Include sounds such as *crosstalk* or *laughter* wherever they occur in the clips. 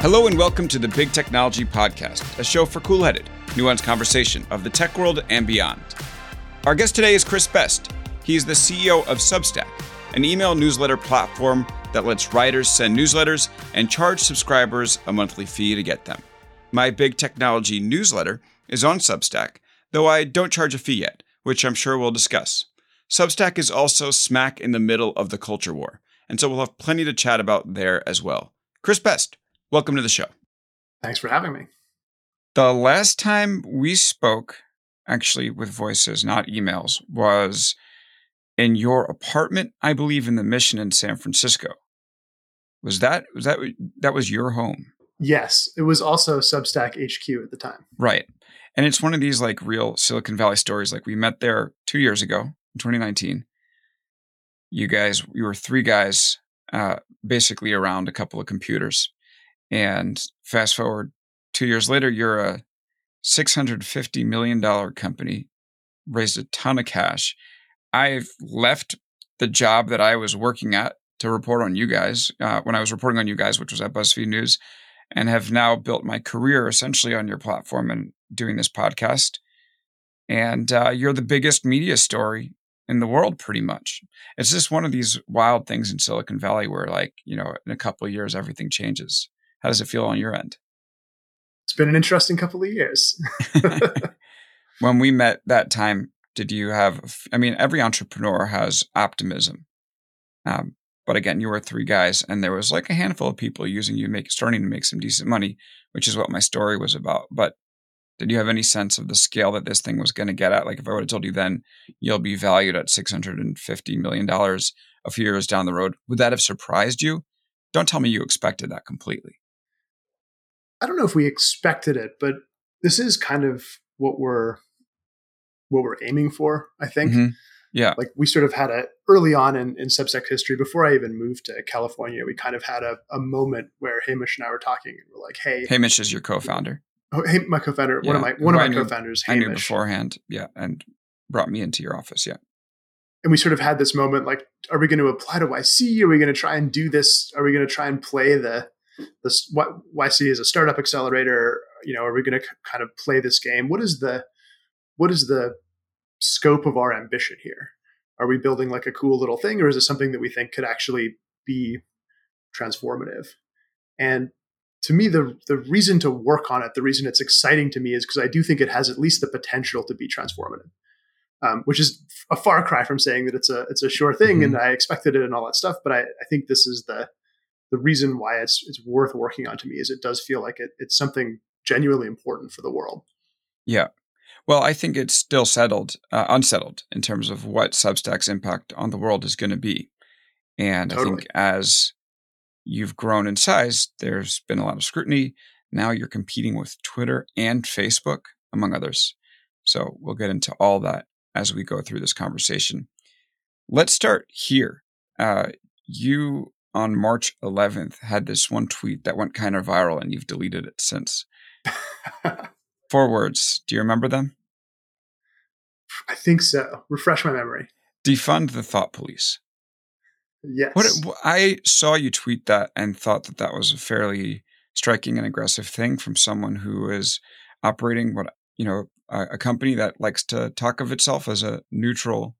Hello and welcome to the Big Technology Podcast, a show for cool headed, nuanced conversation of the tech world and beyond. Our guest today is Chris Best. He's the CEO of Substack, an email newsletter platform that lets writers send newsletters and charge subscribers a monthly fee to get them. My Big Technology newsletter is on Substack, though I don't charge a fee yet, which I'm sure we'll discuss. Substack is also smack in the middle of the culture war, and so we'll have plenty to chat about there as well. Chris Best, Welcome to the show. Thanks for having me. The last time we spoke, actually with voices, not emails, was in your apartment, I believe, in the Mission in San Francisco. Was that was that that was your home? Yes, it was also Substack HQ at the time. Right, and it's one of these like real Silicon Valley stories. Like we met there two years ago in 2019. You guys, you were three guys, uh, basically around a couple of computers and fast forward two years later, you're a $650 million company, raised a ton of cash. I've left the job that I was working at to report on you guys uh, when I was reporting on you guys, which was at BuzzFeed News, and have now built my career essentially on your platform and doing this podcast. And uh, you're the biggest media story in the world, pretty much. It's just one of these wild things in Silicon Valley where, like, you know, in a couple of years, everything changes. How does it feel on your end? It's been an interesting couple of years. *laughs* *laughs* when we met that time, did you have, I mean, every entrepreneur has optimism. Um, but again, you were three guys, and there was like a handful of people using you, make starting to make some decent money, which is what my story was about. But did you have any sense of the scale that this thing was going to get at? Like, if I would have told you then you'll be valued at six hundred and fifty million dollars a few years down the road, would that have surprised you? Don't tell me you expected that completely. I don't know if we expected it, but this is kind of what we're what we're aiming for. I think. Mm-hmm. Yeah. Like we sort of had a early on in, in history, before I even moved to California, we kind of had a, a moment where Hamish and I were talking and we're like, hey Hamish is your co founder. Oh, hey, my co founder, yeah. one of my one of my co founders, I knew beforehand, yeah, and brought me into your office, yeah. And we sort of had this moment like, are we going to apply to YC? Are we going to try and do this? Are we going to try and play the this what YC is a startup accelerator. You know, are we going to kind of play this game? What is the what is the scope of our ambition here? Are we building like a cool little thing, or is it something that we think could actually be transformative? And to me, the the reason to work on it, the reason it's exciting to me, is because I do think it has at least the potential to be transformative. Um, which is a far cry from saying that it's a it's a sure thing mm-hmm. and I expected it and all that stuff. But I, I think this is the the reason why it's it's worth working on to me is it does feel like it, it's something genuinely important for the world. Yeah. Well, I think it's still settled, uh, unsettled in terms of what Substack's impact on the world is going to be. And totally. I think as you've grown in size, there's been a lot of scrutiny. Now you're competing with Twitter and Facebook, among others. So we'll get into all that as we go through this conversation. Let's start here. Uh, you on March 11th had this one tweet that went kind of viral and you've deleted it since. *laughs* Four words. Do you remember them? I think so. Refresh my memory. Defund the thought police. Yes. What I saw you tweet that and thought that that was a fairly striking and aggressive thing from someone who is operating what you know a, a company that likes to talk of itself as a neutral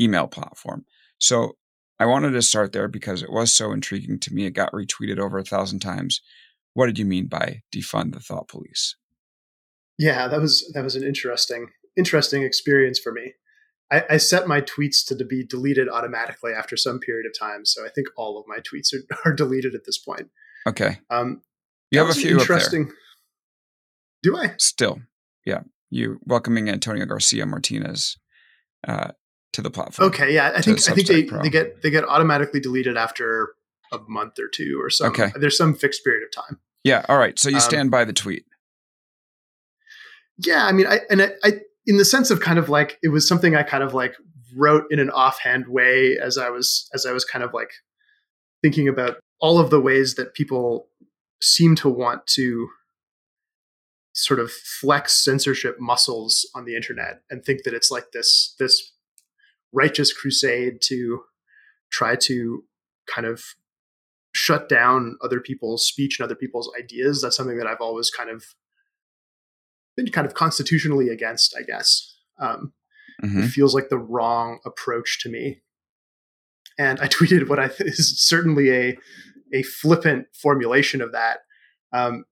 email platform. So I wanted to start there because it was so intriguing to me. It got retweeted over a thousand times. What did you mean by defund the thought police? Yeah, that was that was an interesting interesting experience for me. I, I, set my tweets to be deleted automatically after some period of time, so I think all of my tweets are, *laughs* are deleted at this point. Okay. Um, you have a few interesting. Do I still? Yeah, you welcoming Antonio Garcia Martinez uh, to the platform. Okay, yeah, I think I think they, they get they get automatically deleted after a month or two or so. Okay, there's some fixed period of time. Yeah. All right. So you um, stand um, by the tweet. Yeah, I mean, I and I, I in the sense of kind of like it was something I kind of like wrote in an offhand way as I was as I was kind of like thinking about all of the ways that people seem to want to sort of flex censorship muscles on the internet and think that it's like this this righteous crusade to try to kind of shut down other people's speech and other people's ideas that's something that i've always kind of been kind of constitutionally against i guess um, mm-hmm. it feels like the wrong approach to me and i *laughs* tweeted what i th- is certainly a a flippant formulation of that um,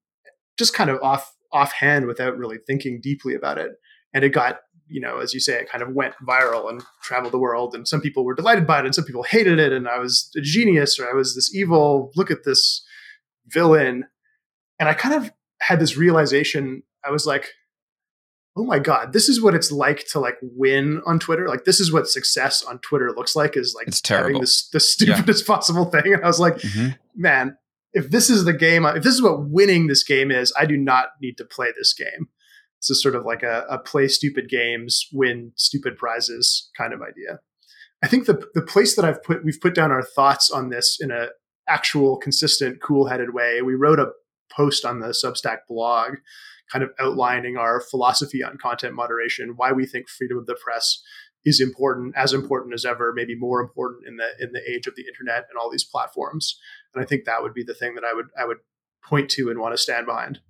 just kind of off offhand without really thinking deeply about it. And it got, you know, as you say, it kind of went viral and traveled the world. And some people were delighted by it and some people hated it. And I was a genius or I was this evil, look at this villain. And I kind of had this realization. I was like, oh my God, this is what it's like to like win on Twitter. Like this is what success on Twitter looks like is like it's terrible. having this the stupidest yeah. *laughs* possible thing. And I was like, mm-hmm. man, if this is the game, if this is what winning this game is, I do not need to play this game. It's a sort of like a, a play stupid games, win stupid prizes kind of idea. I think the the place that I've put we've put down our thoughts on this in a actual consistent, cool headed way. We wrote a post on the Substack blog, kind of outlining our philosophy on content moderation, why we think freedom of the press is important, as important as ever, maybe more important in the in the age of the internet and all these platforms. And I think that would be the thing that I would I would point to and want to stand behind.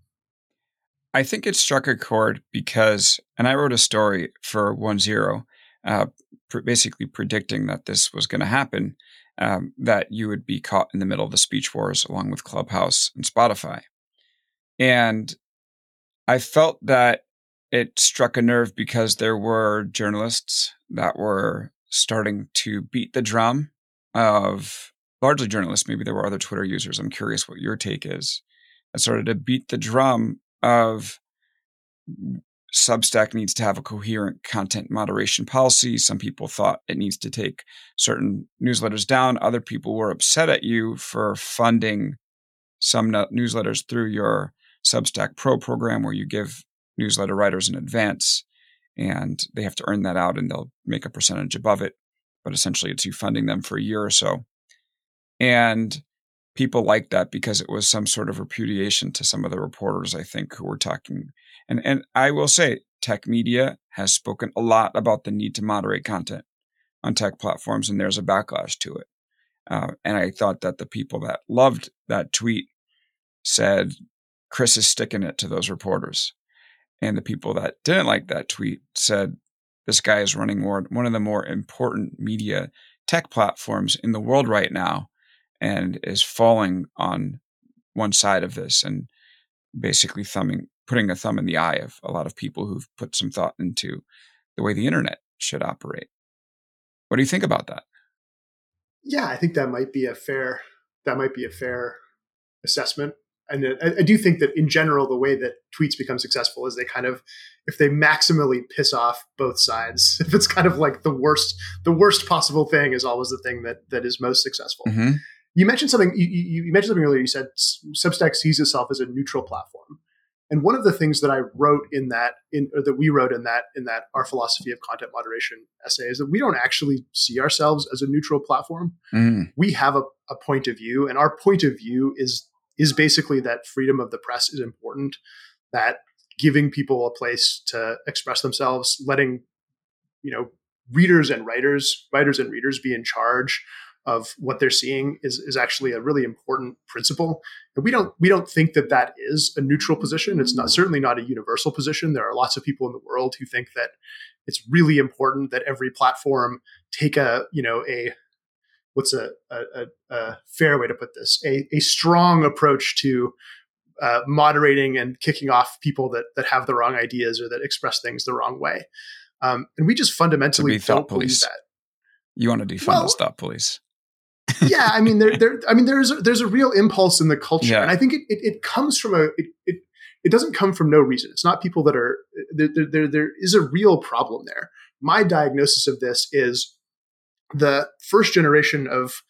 I think it struck a chord because, and I wrote a story for One Zero, uh, pr- basically predicting that this was going to happen, um, that you would be caught in the middle of the speech wars along with Clubhouse and Spotify. And I felt that it struck a nerve because there were journalists that were starting to beat the drum of largely journalists. Maybe there were other Twitter users. I'm curious what your take is. I started to beat the drum of Substack needs to have a coherent content moderation policy. Some people thought it needs to take certain newsletters down. Other people were upset at you for funding some newsletters through your Substack Pro program where you give newsletter writers in advance and they have to earn that out and they'll make a percentage above it. But essentially, it's you funding them for a year or so. And people liked that because it was some sort of repudiation to some of the reporters, I think, who were talking. And, and I will say, tech media has spoken a lot about the need to moderate content on tech platforms, and there's a backlash to it. Uh, and I thought that the people that loved that tweet said, Chris is sticking it to those reporters. And the people that didn't like that tweet said, this guy is running one of the more important media tech platforms in the world right now and is falling on one side of this and basically thumbing putting a thumb in the eye of a lot of people who've put some thought into the way the internet should operate. What do you think about that? Yeah, I think that might be a fair that might be a fair assessment. And I, I do think that in general, the way that tweets become successful is they kind of, if they maximally piss off both sides, if *laughs* it's kind of like the worst, the worst possible thing is always the thing that that is most successful. Mm-hmm. You mentioned something. You, you, mentioned something earlier. You said Substack sees itself as a neutral platform, and one of the things that I wrote in that, in or that we wrote in that, in that our philosophy of content moderation essay is that we don't actually see ourselves as a neutral platform. Mm. We have a, a point of view, and our point of view is is basically that freedom of the press is important. That giving people a place to express themselves, letting you know readers and writers, writers and readers be in charge of what they're seeing is, is actually a really important principle. And we don't we don't think that that is a neutral position. It's not certainly not a universal position. There are lots of people in the world who think that it's really important that every platform take a you know a what's a, a, a fair way to put this a, a strong approach to uh, moderating and kicking off people that that have the wrong ideas or that express things the wrong way. Um, and we just fundamentally don't believe that. You want to defund well, the thought police? Yeah, I mean, there, there, I mean, there's a, there's a real impulse in the culture, yeah. and I think it, it, it comes from a it, it, it doesn't come from no reason. It's not people that are there, there. There is a real problem there. My diagnosis of this is the first generation of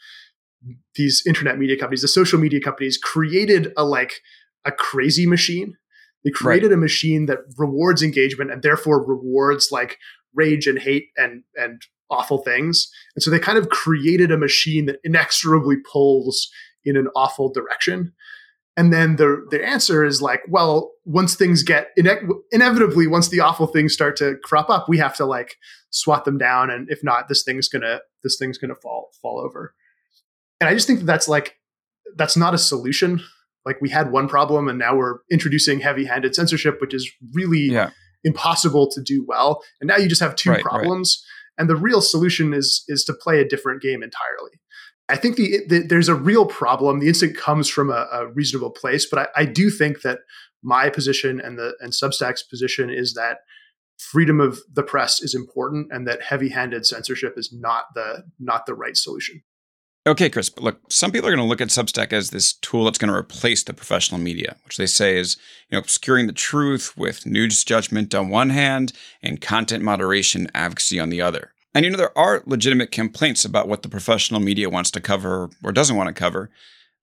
these internet media companies, the social media companies, created a like a crazy machine They created right. a machine that rewards engagement and therefore rewards like rage and hate and and awful things. And so they kind of created a machine that inexorably pulls in an awful direction. And then the the answer is like, well, once things get ine- inevitably, once the awful things start to crop up, we have to like swat them down, and if not, this thing's gonna this thing's gonna fall fall over. And I just think that that's like that's not a solution. Like we had one problem, and now we're introducing heavy handed censorship, which is really yeah. impossible to do well. And now you just have two right, problems. Right. And the real solution is is to play a different game entirely. I think the, the, there's a real problem. The instinct comes from a, a reasonable place, but I, I, do think that my position and the and Substack's position is that freedom of the press is important, and that heavy-handed censorship is not the not the right solution. Okay, Chris, but look, some people are going to look at Substack as this tool that's going to replace the professional media, which they say is, you know, obscuring the truth with news judgment on one hand and content moderation advocacy on the other. And you know, there are legitimate complaints about what the professional media wants to cover or doesn't want to cover.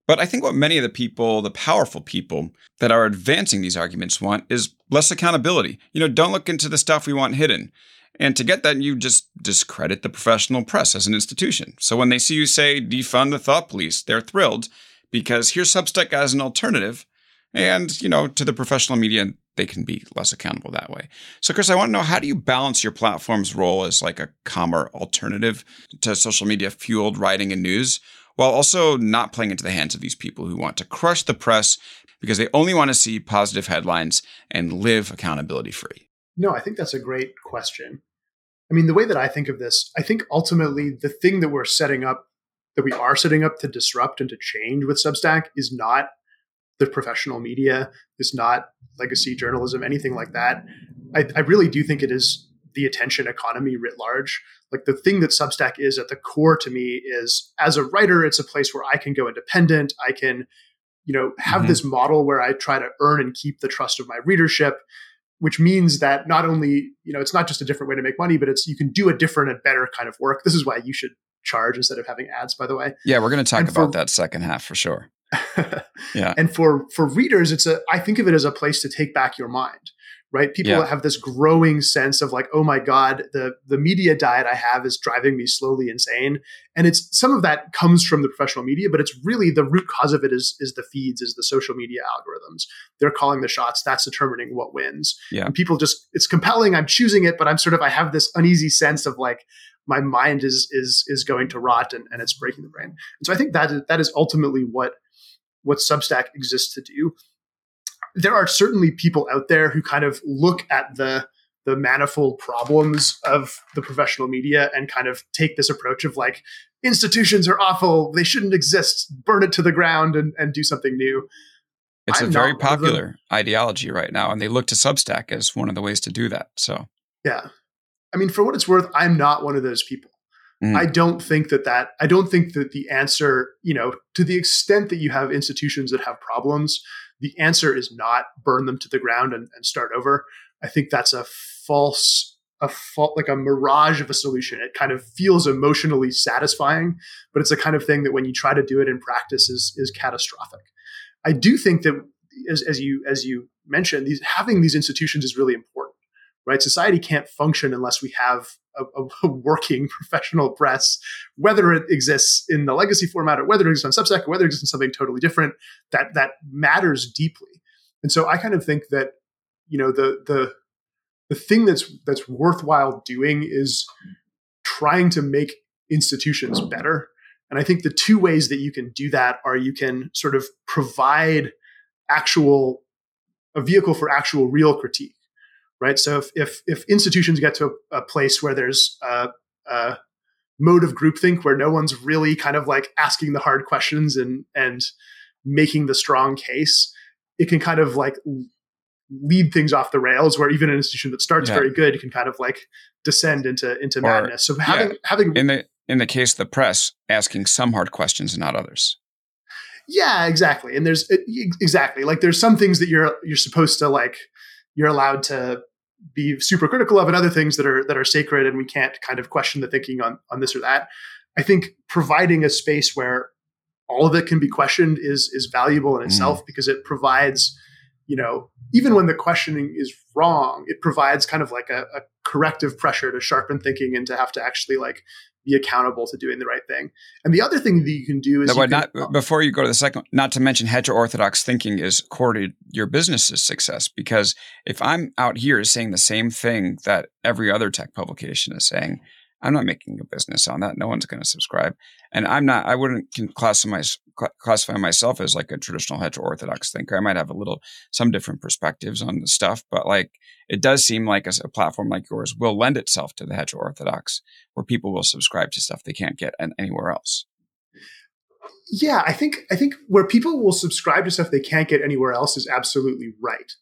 But I think what many of the people, the powerful people that are advancing these arguments want is less accountability. You know, don't look into the stuff we want hidden. And to get that, you just discredit the professional press as an institution. So when they see you say defund the thought police, they're thrilled because here's Substack as an alternative. And, you know, to the professional media, they can be less accountable that way. So, Chris, I want to know how do you balance your platform's role as like a calmer alternative to social media fueled writing and news while also not playing into the hands of these people who want to crush the press because they only want to see positive headlines and live accountability free? No, I think that's a great question. I mean, the way that I think of this, I think ultimately the thing that we're setting up, that we are setting up to disrupt and to change with Substack is not the professional media, is not legacy journalism, anything like that. I, I really do think it is the attention economy writ large. Like the thing that Substack is at the core to me is as a writer, it's a place where I can go independent. I can, you know, have mm-hmm. this model where I try to earn and keep the trust of my readership, which means that not only, you know, it's not just a different way to make money, but it's you can do a different and better kind of work. This is why you should charge instead of having ads, by the way. Yeah, we're going to talk and about for, that second half for sure. *laughs* yeah. And for for readers, it's a I think of it as a place to take back your mind. Right. People yeah. have this growing sense of like, oh my God, the the media diet I have is driving me slowly insane. And it's some of that comes from the professional media, but it's really the root cause of it is is the feeds, is the social media algorithms. They're calling the shots. That's determining what wins. Yeah. And people just it's compelling. I'm choosing it, but I'm sort of I have this uneasy sense of like, my mind is is is going to rot and, and it's breaking the brain. And so I think that is, that is ultimately what what Substack exists to do. There are certainly people out there who kind of look at the the manifold problems of the professional media and kind of take this approach of like institutions are awful, they shouldn't exist, burn it to the ground and, and do something new. It's I'm a very popular ideology right now, and they look to Substack as one of the ways to do that. So, yeah, I mean, for what it's worth, I'm not one of those people. Mm. I don't think that that I don't think that the answer, you know, to the extent that you have institutions that have problems, the answer is not burn them to the ground and, and start over. I think that's a false, a fault like a mirage of a solution. It kind of feels emotionally satisfying, but it's the kind of thing that when you try to do it in practice is is catastrophic. I do think that as, as you as you mentioned, these having these institutions is really important right? Society can't function unless we have a, *laughs* a, working professional press, whether it exists in the legacy format or whether it exists on Substack or whether it exists in something totally different. That that matters deeply. And so I kind of think that you know the the the thing that's that's worthwhile doing is trying to make institutions better. And I think the two ways that you can do that are you can sort of provide actual a vehicle for actual real critique right? So if if, if institutions get to a, a place where there's a, a, mode of groupthink where no one's really kind of like asking the hard questions and and making the strong case, it can kind of like lead things off the rails. Where even an institution that starts yeah. very good can kind of like descend into into or, madness. So having yeah. having in the in the case of the press, asking some hard questions and not others. Yeah, exactly. And there's exactly like there's some things that you're you're supposed to like you're allowed to be super critical of and other things that are that are sacred and we can't kind of question the thinking on on this or that i think providing a space where all of it can be questioned is is valuable in itself mm. because it provides you know even when the questioning is wrong, it provides kind of like a, a corrective pressure to sharpen thinking and to have to actually like be accountable to doing the right thing. And the other thing that you can do is no, can, not, before you go to the second, not to mention hetero-orthodox thinking is core to your business's success. Because if I'm out here saying the same thing that every other tech publication is saying, I'm not making a business on that. No one's going to subscribe. And I'm not, I wouldn't classify, classify myself as like a traditional hetero orthodox thinker. I might have a little, some different perspectives on the stuff, but like it does seem like a, a platform like yours will lend itself to the hetero orthodox where people will subscribe to stuff they can't get anywhere else. Yeah, I think, I think where people will subscribe to stuff they can't get anywhere else is absolutely right.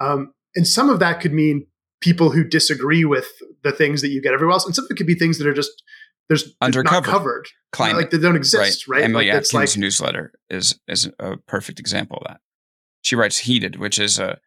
Um, and some of that could mean people who disagree with the things that you get everywhere else, and some of it could be things that are just there's undercovered, covered, climate, like they don't exist, right? right? Emily like, Atkin's like, newsletter is is a perfect example of that. She writes "Heated," which is a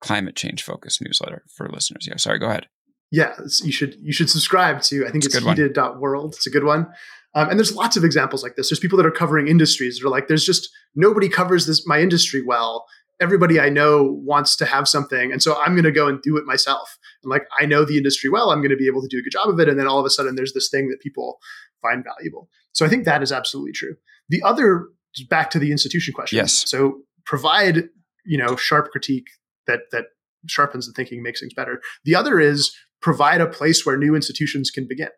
climate change focused newsletter for listeners. Yeah, sorry, go ahead. Yeah, you should you should subscribe to. I think it's, it's heated.world. It's a good one. Um, and there's lots of examples like this. There's people that are covering industries that are like, there's just nobody covers this my industry well everybody I know wants to have something. And so I'm going to go and do it myself. And like, I know the industry well, I'm going to be able to do a good job of it. And then all of a sudden there's this thing that people find valuable. So I think that is absolutely true. The other, back to the institution question. Yes. So provide, you know, sharp critique that, that sharpens the thinking, makes things better. The other is provide a place where new institutions can begin.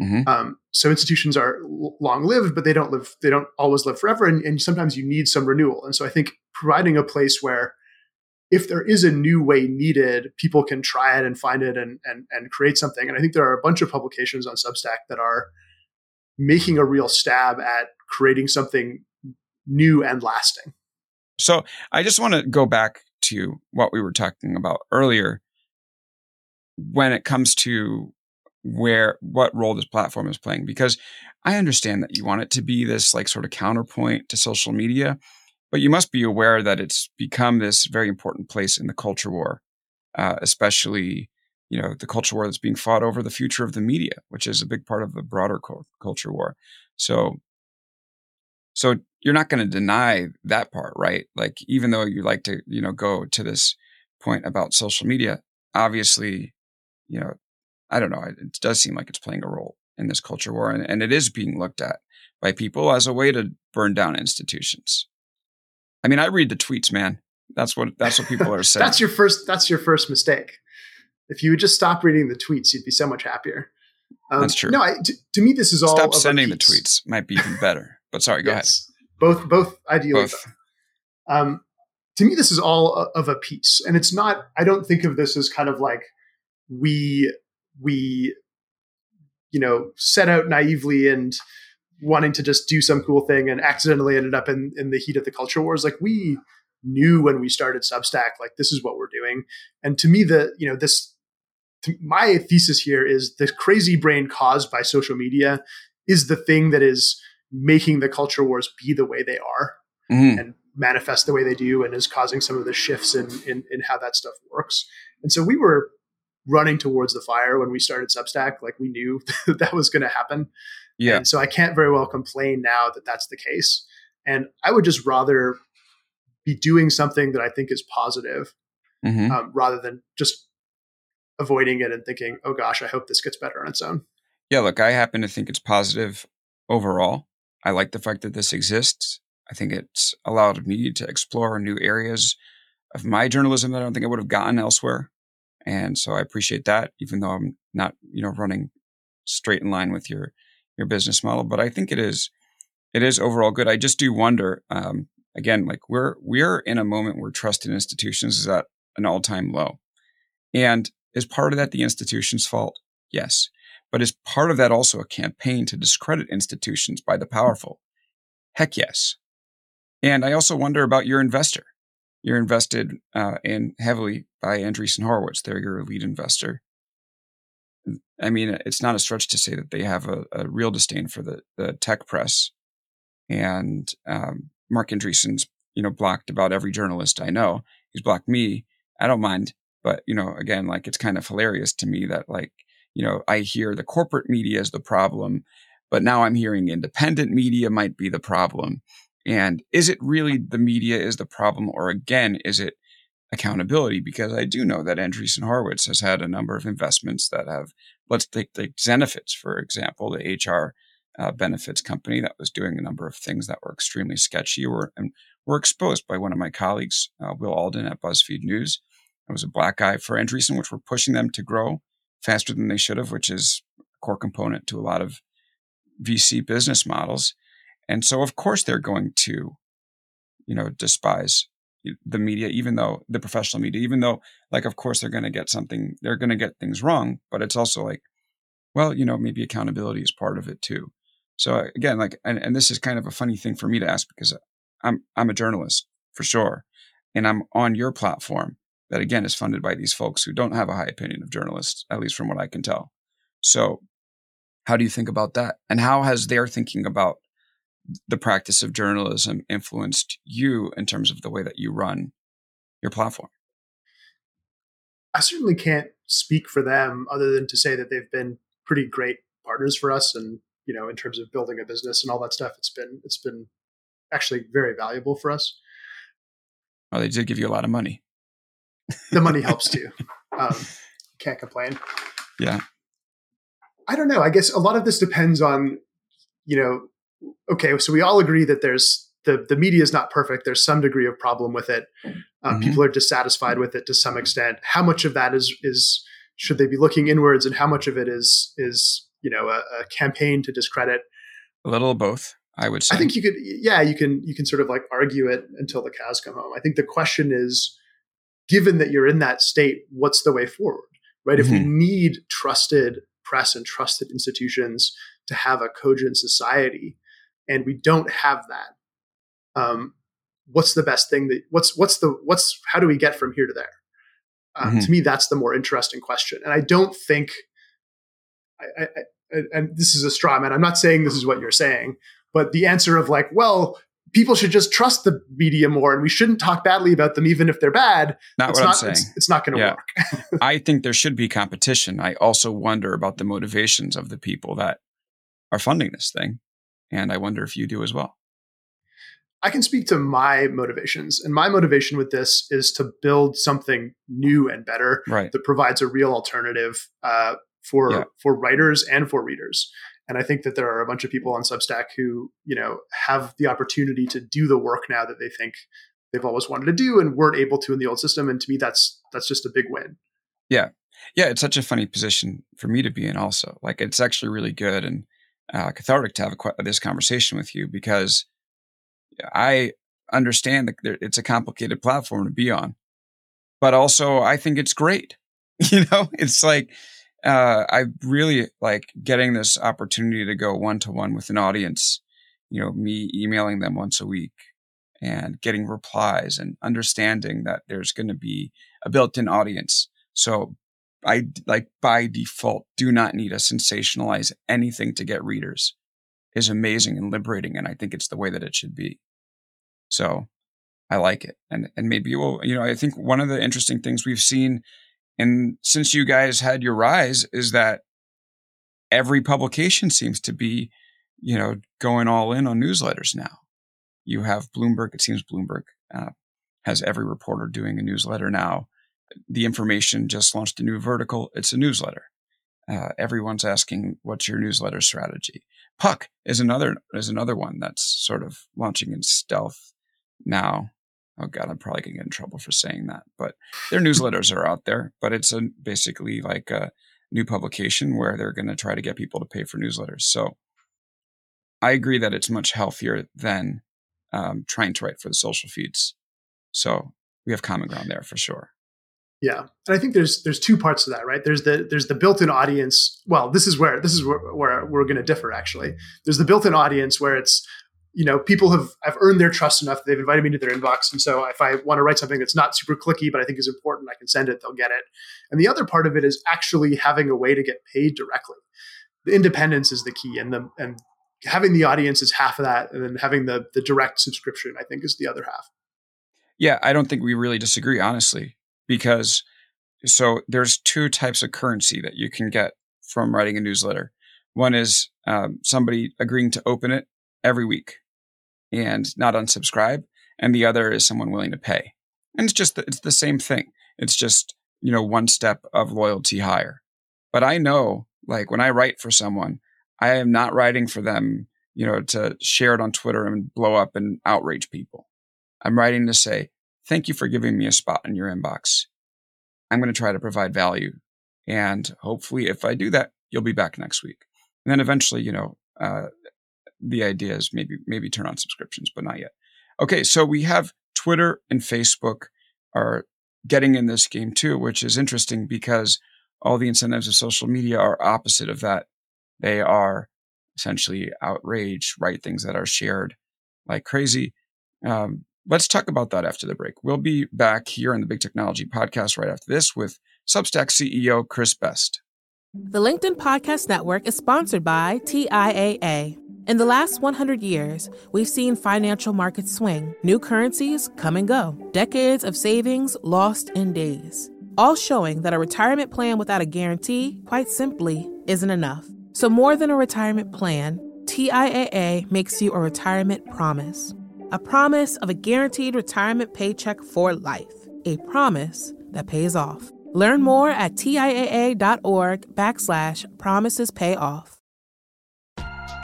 Mm-hmm. Um, so institutions are long lived, but they don't live. They don't always live forever, and, and sometimes you need some renewal. And so I think providing a place where, if there is a new way needed, people can try it and find it and and and create something. And I think there are a bunch of publications on Substack that are making a real stab at creating something new and lasting. So I just want to go back to what we were talking about earlier when it comes to where what role this platform is playing because I understand that you want it to be this like sort of counterpoint to social media, but you must be aware that it's become this very important place in the culture war, uh, especially you know the culture war that's being fought over the future of the media, which is a big part of the broader culture war. So, so you're not going to deny that part, right? Like even though you like to you know go to this point about social media, obviously, you know I don't know. It does seem like it's playing a role in this culture war, and, and it is being looked at by people as a way to burn down institutions. I mean, I read the tweets, man. That's what that's what people are *laughs* saying. that's your first. That's your first mistake. If you would just stop reading the tweets, you'd be so much happier. Um, that's true. No, I, to, to, me, this is all. Stop sending the tweets. Might be even better. But sorry, go yes. ahead. Both, both ideally. Both. Um, to me, this is all of a piece, and it's not. I don't think of this as kind of like we we you know set out naively and wanting to just do some cool thing and accidentally ended up in in the heat of the culture wars like we knew when we started substack like this is what we're doing and to me the you know this my thesis here is the crazy brain caused by social media is the thing that is making the culture wars be the way they are mm-hmm. and manifest the way they do and is causing some of the shifts in, in in how that stuff works and so we were running towards the fire when we started Substack. Like we knew *laughs* that was going to happen. Yeah. And so I can't very well complain now that that's the case. And I would just rather be doing something that I think is positive mm-hmm. um, rather than just avoiding it and thinking, oh gosh, I hope this gets better on its own. Yeah. Look, I happen to think it's positive overall. I like the fact that this exists. I think it's allowed me to explore new areas of my journalism that I don't think I would have gotten elsewhere. And so I appreciate that, even though I'm not, you know, running straight in line with your your business model. But I think it is it is overall good. I just do wonder, um, again, like we're we're in a moment where trust in institutions is at an all time low. And is part of that the institution's fault? Yes. But is part of that also a campaign to discredit institutions by the powerful? Heck yes. And I also wonder about your investor you're invested uh, in heavily by Andreessen Horowitz. They're your lead investor. I mean, it's not a stretch to say that they have a, a real disdain for the, the tech press. And um, Marc Andreessen's, you know, blocked about every journalist I know. He's blocked me. I don't mind. But, you know, again, like it's kind of hilarious to me that, like, you know, I hear the corporate media is the problem, but now I'm hearing independent media might be the problem. And is it really the media is the problem, or again, is it accountability because I do know that Andreessen Horowitz has had a number of investments that have, let's take the Zenefits, for example, the HR uh, benefits company that was doing a number of things that were extremely sketchy or, and were exposed by one of my colleagues, uh, Will Alden at BuzzFeed News. I was a black eye for Andreessen, which were pushing them to grow faster than they should have, which is a core component to a lot of VC business models. And so, of course, they're going to, you know, despise the media, even though the professional media, even though, like, of course, they're going to get something, they're going to get things wrong. But it's also like, well, you know, maybe accountability is part of it too. So uh, again, like, and, and this is kind of a funny thing for me to ask because I'm I'm a journalist for sure, and I'm on your platform that again is funded by these folks who don't have a high opinion of journalists, at least from what I can tell. So, how do you think about that? And how has their thinking about the practice of journalism influenced you in terms of the way that you run your platform? I certainly can't speak for them other than to say that they've been pretty great partners for us and you know in terms of building a business and all that stuff it's been it's been actually very valuable for us. Well they did give you a lot of money. The money helps *laughs* too. Um, can't complain. Yeah. I don't know i guess a lot of this depends on you know okay, so we all agree that there's the the media is not perfect. There's some degree of problem with it. Um, mm-hmm. People are dissatisfied with it to some extent. How much of that is is should they be looking inwards, and how much of it is is you know a, a campaign to discredit? A little of both, I would say. I think you could, yeah, you can you can sort of like argue it until the cows come home. I think the question is, given that you're in that state, what's the way forward? Right? Mm-hmm. If we mm-hmm. need trusted press and trusted institutions to have a cogent society, and we don't have that um, what's the best thing that what's what's the what's how do we get from here to there? Um, mm-hmm. to me that's the more interesting question. And i don't think I, I, I, and this is a straw man. I'm not saying this is what you're saying but the answer of like well people should just trust the media more and we shouldn't talk badly about them even if they're bad. Not what not, i'm saying. it's, it's not going to yeah. work. *laughs* I think there should be competition. I also wonder about the motivations of the people that are funding this thing and I wonder if you do as well. I can speak to my motivations. And my motivation with this is to build something new and better right. that provides a real alternative uh, for yeah. for writers and for readers. And I think that there are a bunch of people on Substack who, you know, have the opportunity to do the work now that they think they've always wanted to do and weren't able to in the old system. And to me, that's that's just a big win. Yeah. Yeah. It's such a funny position for me to be in also. Like it's actually really good. And uh, cathartic to have a, this conversation with you because I understand that it's a complicated platform to be on, but also I think it's great. *laughs* You know, it's like uh, I really like getting this opportunity to go one to one with an audience. You know, me emailing them once a week and getting replies and understanding that there's going to be a built-in audience. So I like by default do not need to sensationalize anything to get readers is amazing and liberating. And I think it's the way that it should be. So I like it. And, and maybe we'll, you know, I think one of the interesting things we've seen and since you guys had your rise is that every publication seems to be, you know, going all in on newsletters now. You have Bloomberg, it seems Bloomberg uh, has every reporter doing a newsletter now the information just launched a new vertical. It's a newsletter. Uh, everyone's asking, "What's your newsletter strategy?" Puck is another is another one that's sort of launching in stealth now. Oh God, I'm probably gonna get in trouble for saying that, but their newsletters are out there. But it's a, basically like a new publication where they're going to try to get people to pay for newsletters. So I agree that it's much healthier than um, trying to write for the social feeds. So we have common ground there for sure. Yeah, and I think there's there's two parts to that, right? There's the there's the built-in audience. Well, this is where this is where, where we're going to differ. Actually, there's the built-in audience where it's you know people have I've earned their trust enough they've invited me to their inbox, and so if I want to write something that's not super clicky but I think is important, I can send it. They'll get it. And the other part of it is actually having a way to get paid directly. The independence is the key, and the and having the audience is half of that, and then having the the direct subscription I think is the other half. Yeah, I don't think we really disagree, honestly because so there's two types of currency that you can get from writing a newsletter. One is um, somebody agreeing to open it every week and not unsubscribe, and the other is someone willing to pay. And it's just, it's the same thing. It's just, you know, one step of loyalty higher. But I know, like when I write for someone, I am not writing for them, you know, to share it on Twitter and blow up and outrage people. I'm writing to say, thank you for giving me a spot in your inbox. I'm going to try to provide value. And hopefully, if I do that, you'll be back next week. And then eventually, you know, uh, the idea is maybe maybe turn on subscriptions, but not yet. Okay, so we have Twitter and Facebook are getting in this game too, which is interesting because all the incentives of social media are opposite of that. They are essentially outrage, write things that are shared like crazy. Um, let's talk about that after the break. We'll be back here on the Big Technology Podcast right after this with Substack CEO Chris Best. The LinkedIn Podcast Network is sponsored by TIAA. In the last 100 years, we've seen financial markets swing, new currencies come and go, decades of savings lost in days, all showing that a retirement plan without a guarantee, quite simply, isn't enough. So, more than a retirement plan, TIAA makes you a retirement promise a promise of a guaranteed retirement paycheck for life, a promise that pays off. Learn more at TIAA.org backslash promises pay off.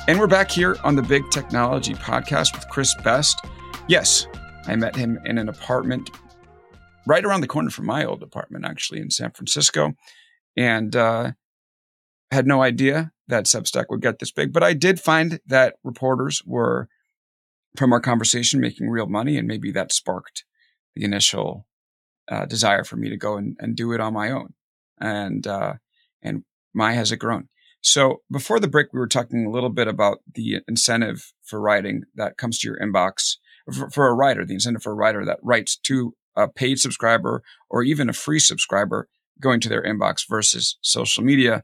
And we're back here on the Big Technology Podcast with Chris Best. Yes, I met him in an apartment right around the corner from my old apartment, actually, in San Francisco. And uh, had no idea that Substack would get this big. But I did find that reporters were, from our conversation, making real money. And maybe that sparked the initial uh, desire for me to go and, and do it on my own. And, uh, and my has it grown. So before the break, we were talking a little bit about the incentive for writing that comes to your inbox for, for a writer, the incentive for a writer that writes to a paid subscriber or even a free subscriber going to their inbox versus social media.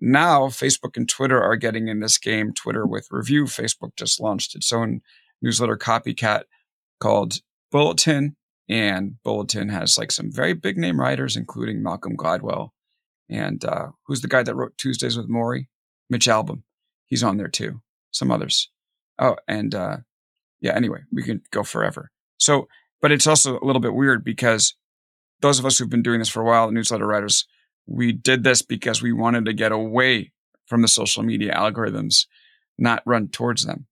Now, Facebook and Twitter are getting in this game. Twitter with Revue. Facebook just launched its own newsletter copycat called Bulletin and Bulletin has like some very big name writers, including Malcolm Gladwell. And uh, who's the guy that wrote Tuesdays with Morrie? Mitch Albom. He's on there too. Some others. Oh, and uh, yeah, anyway, we can go forever. So, but it's also a little bit weird because those of us who've been doing this for a while, the newsletter writers, we did this because we wanted to get away from the social media algorithms, not run towards them.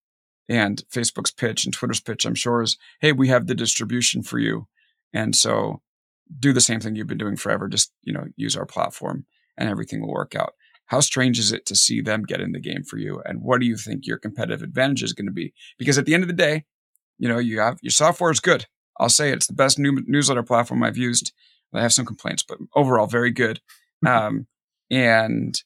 And Facebook's pitch and Twitter's pitch, I'm sure, is hey, we have the distribution for you. And so do the same thing you've been doing forever. Just, you know, use our platform and everything will work out. How strange is it to see them get in the game for you? And what do you think your competitive advantage is going to be? Because at the end of the day, you know, you have your software is good. I'll say it's the best new, newsletter platform I've used. I have some complaints, but overall very good. Um, and,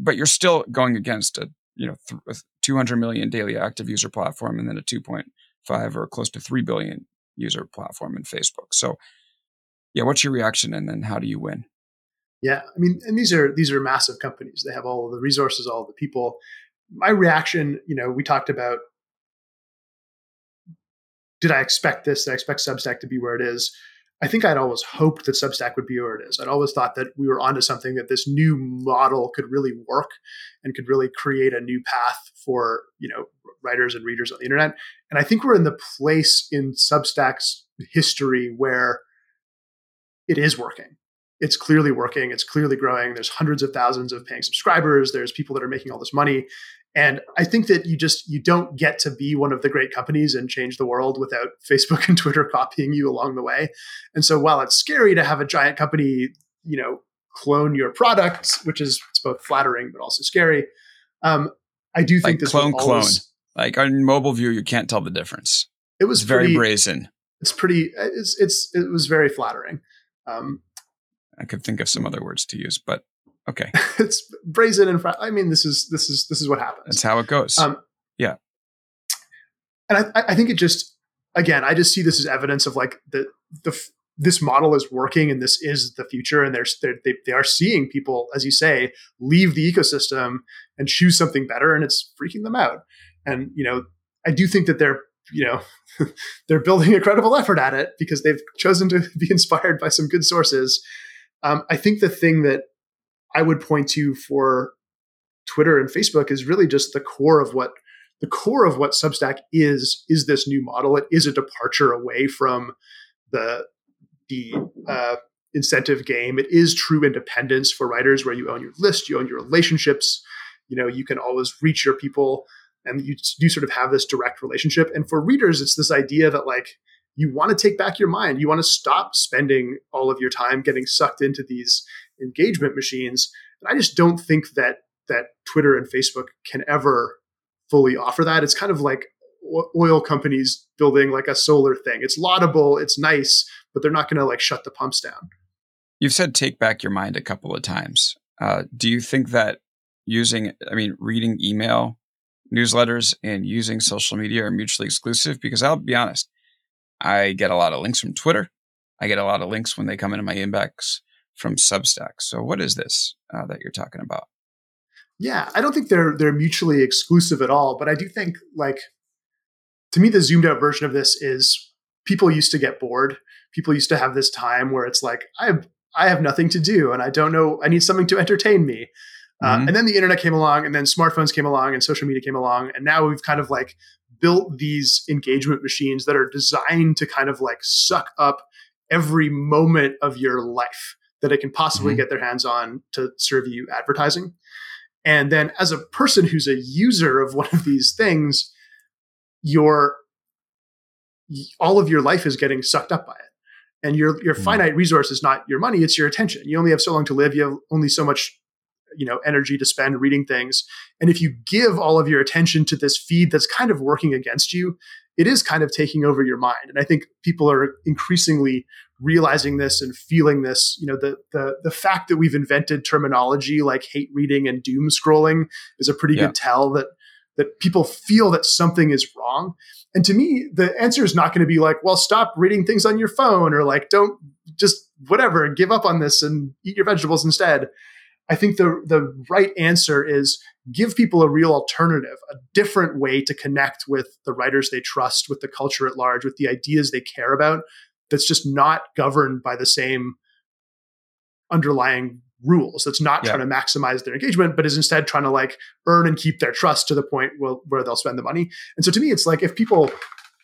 but you're still going against a you know, th- uh, 200 million daily active user platform and then a 2.5 or close to 3 billion user platform in Facebook. So, yeah, what's your reaction and then how do you win? Yeah, I mean, and these are these are massive companies. They have all the resources, all the people. My reaction, you know, we talked about did I expect this? Did I expect Substack to be where it is? I think I'd always hoped that Substack would be where it is. I'd always thought that we were onto something that this new model could really work and could really create a new path for you know writers and readers on the internet. And I think we're in the place in Substack's history where it is working. It's clearly working. It's clearly growing. There's hundreds of thousands of paying subscribers. There's people that are making all this money. And I think that you just you don't get to be one of the great companies and change the world without *laughs* Facebook and Twitter copying you along the way. And so while it's scary to have a giant company, you know, clone your products, which is it's both flattering but also scary. Um, I do think like this clone always, clone. Like on mobile view, you can't tell the difference. It was it's very brazen. It's pretty. It's it's it was very flattering. Um, I could think of some other words to use, but Okay. *laughs* it's brazen and fr- I mean, this is this is this is what happens. That's how it goes. Um, yeah. And I, I think it just again, I just see this as evidence of like the the this model is working and this is the future and they're, they're they, they are seeing people as you say leave the ecosystem and choose something better and it's freaking them out and you know i do think that they're you know *laughs* they're building a credible effort at it because they've chosen to *laughs* be inspired by some good sources um, i think the thing that I would point to for Twitter and Facebook is really just the core of what the core of what Substack is is this new model. It is a departure away from the the uh, incentive game. It is true independence for writers, where you own your list, you own your relationships. You know, you can always reach your people, and you do sort of have this direct relationship. And for readers, it's this idea that like you want to take back your mind. You want to stop spending all of your time getting sucked into these engagement machines. And I just don't think that that Twitter and Facebook can ever fully offer that. It's kind of like oil companies building like a solar thing. It's laudable, it's nice, but they're not going to like shut the pumps down. You've said take back your mind a couple of times. Uh, do you think that using, I mean, reading email newsletters and using social media are mutually exclusive? Because I'll be honest, I get a lot of links from Twitter. I get a lot of links when they come into my inbox from Substack. So, what is this uh, that you're talking about? Yeah, I don't think they're they're mutually exclusive at all, but I do think like to me the zoomed out version of this is people used to get bored. People used to have this time where it's like I have I have nothing to do and I don't know I need something to entertain me. Uh, mm-hmm. and then the internet came along and then smartphones came along and social media came along and now we've kind of like built these engagement machines that are designed to kind of like suck up every moment of your life that it can possibly mm-hmm. get their hands on to serve you advertising. And then as a person who's a user of one of these things, your all of your life is getting sucked up by it. And your your mm-hmm. finite resource is not your money, it's your attention. You only have so long to live, you have only so much you know energy to spend reading things. And if you give all of your attention to this feed that's kind of working against you, it is kind of taking over your mind. And I think people are increasingly realizing this and feeling this. You know, the the the fact that we've invented terminology like hate reading and doom scrolling is a pretty yeah. good tell that that people feel that something is wrong. And to me, the answer is not going to be like, well, stop reading things on your phone or like don't just whatever give up on this and eat your vegetables instead. I think the the right answer is give people a real alternative, a different way to connect with the writers they trust, with the culture at large, with the ideas they care about. That's just not governed by the same underlying rules. That's not yeah. trying to maximize their engagement, but is instead trying to like earn and keep their trust to the point where, where they'll spend the money. And so to me, it's like if people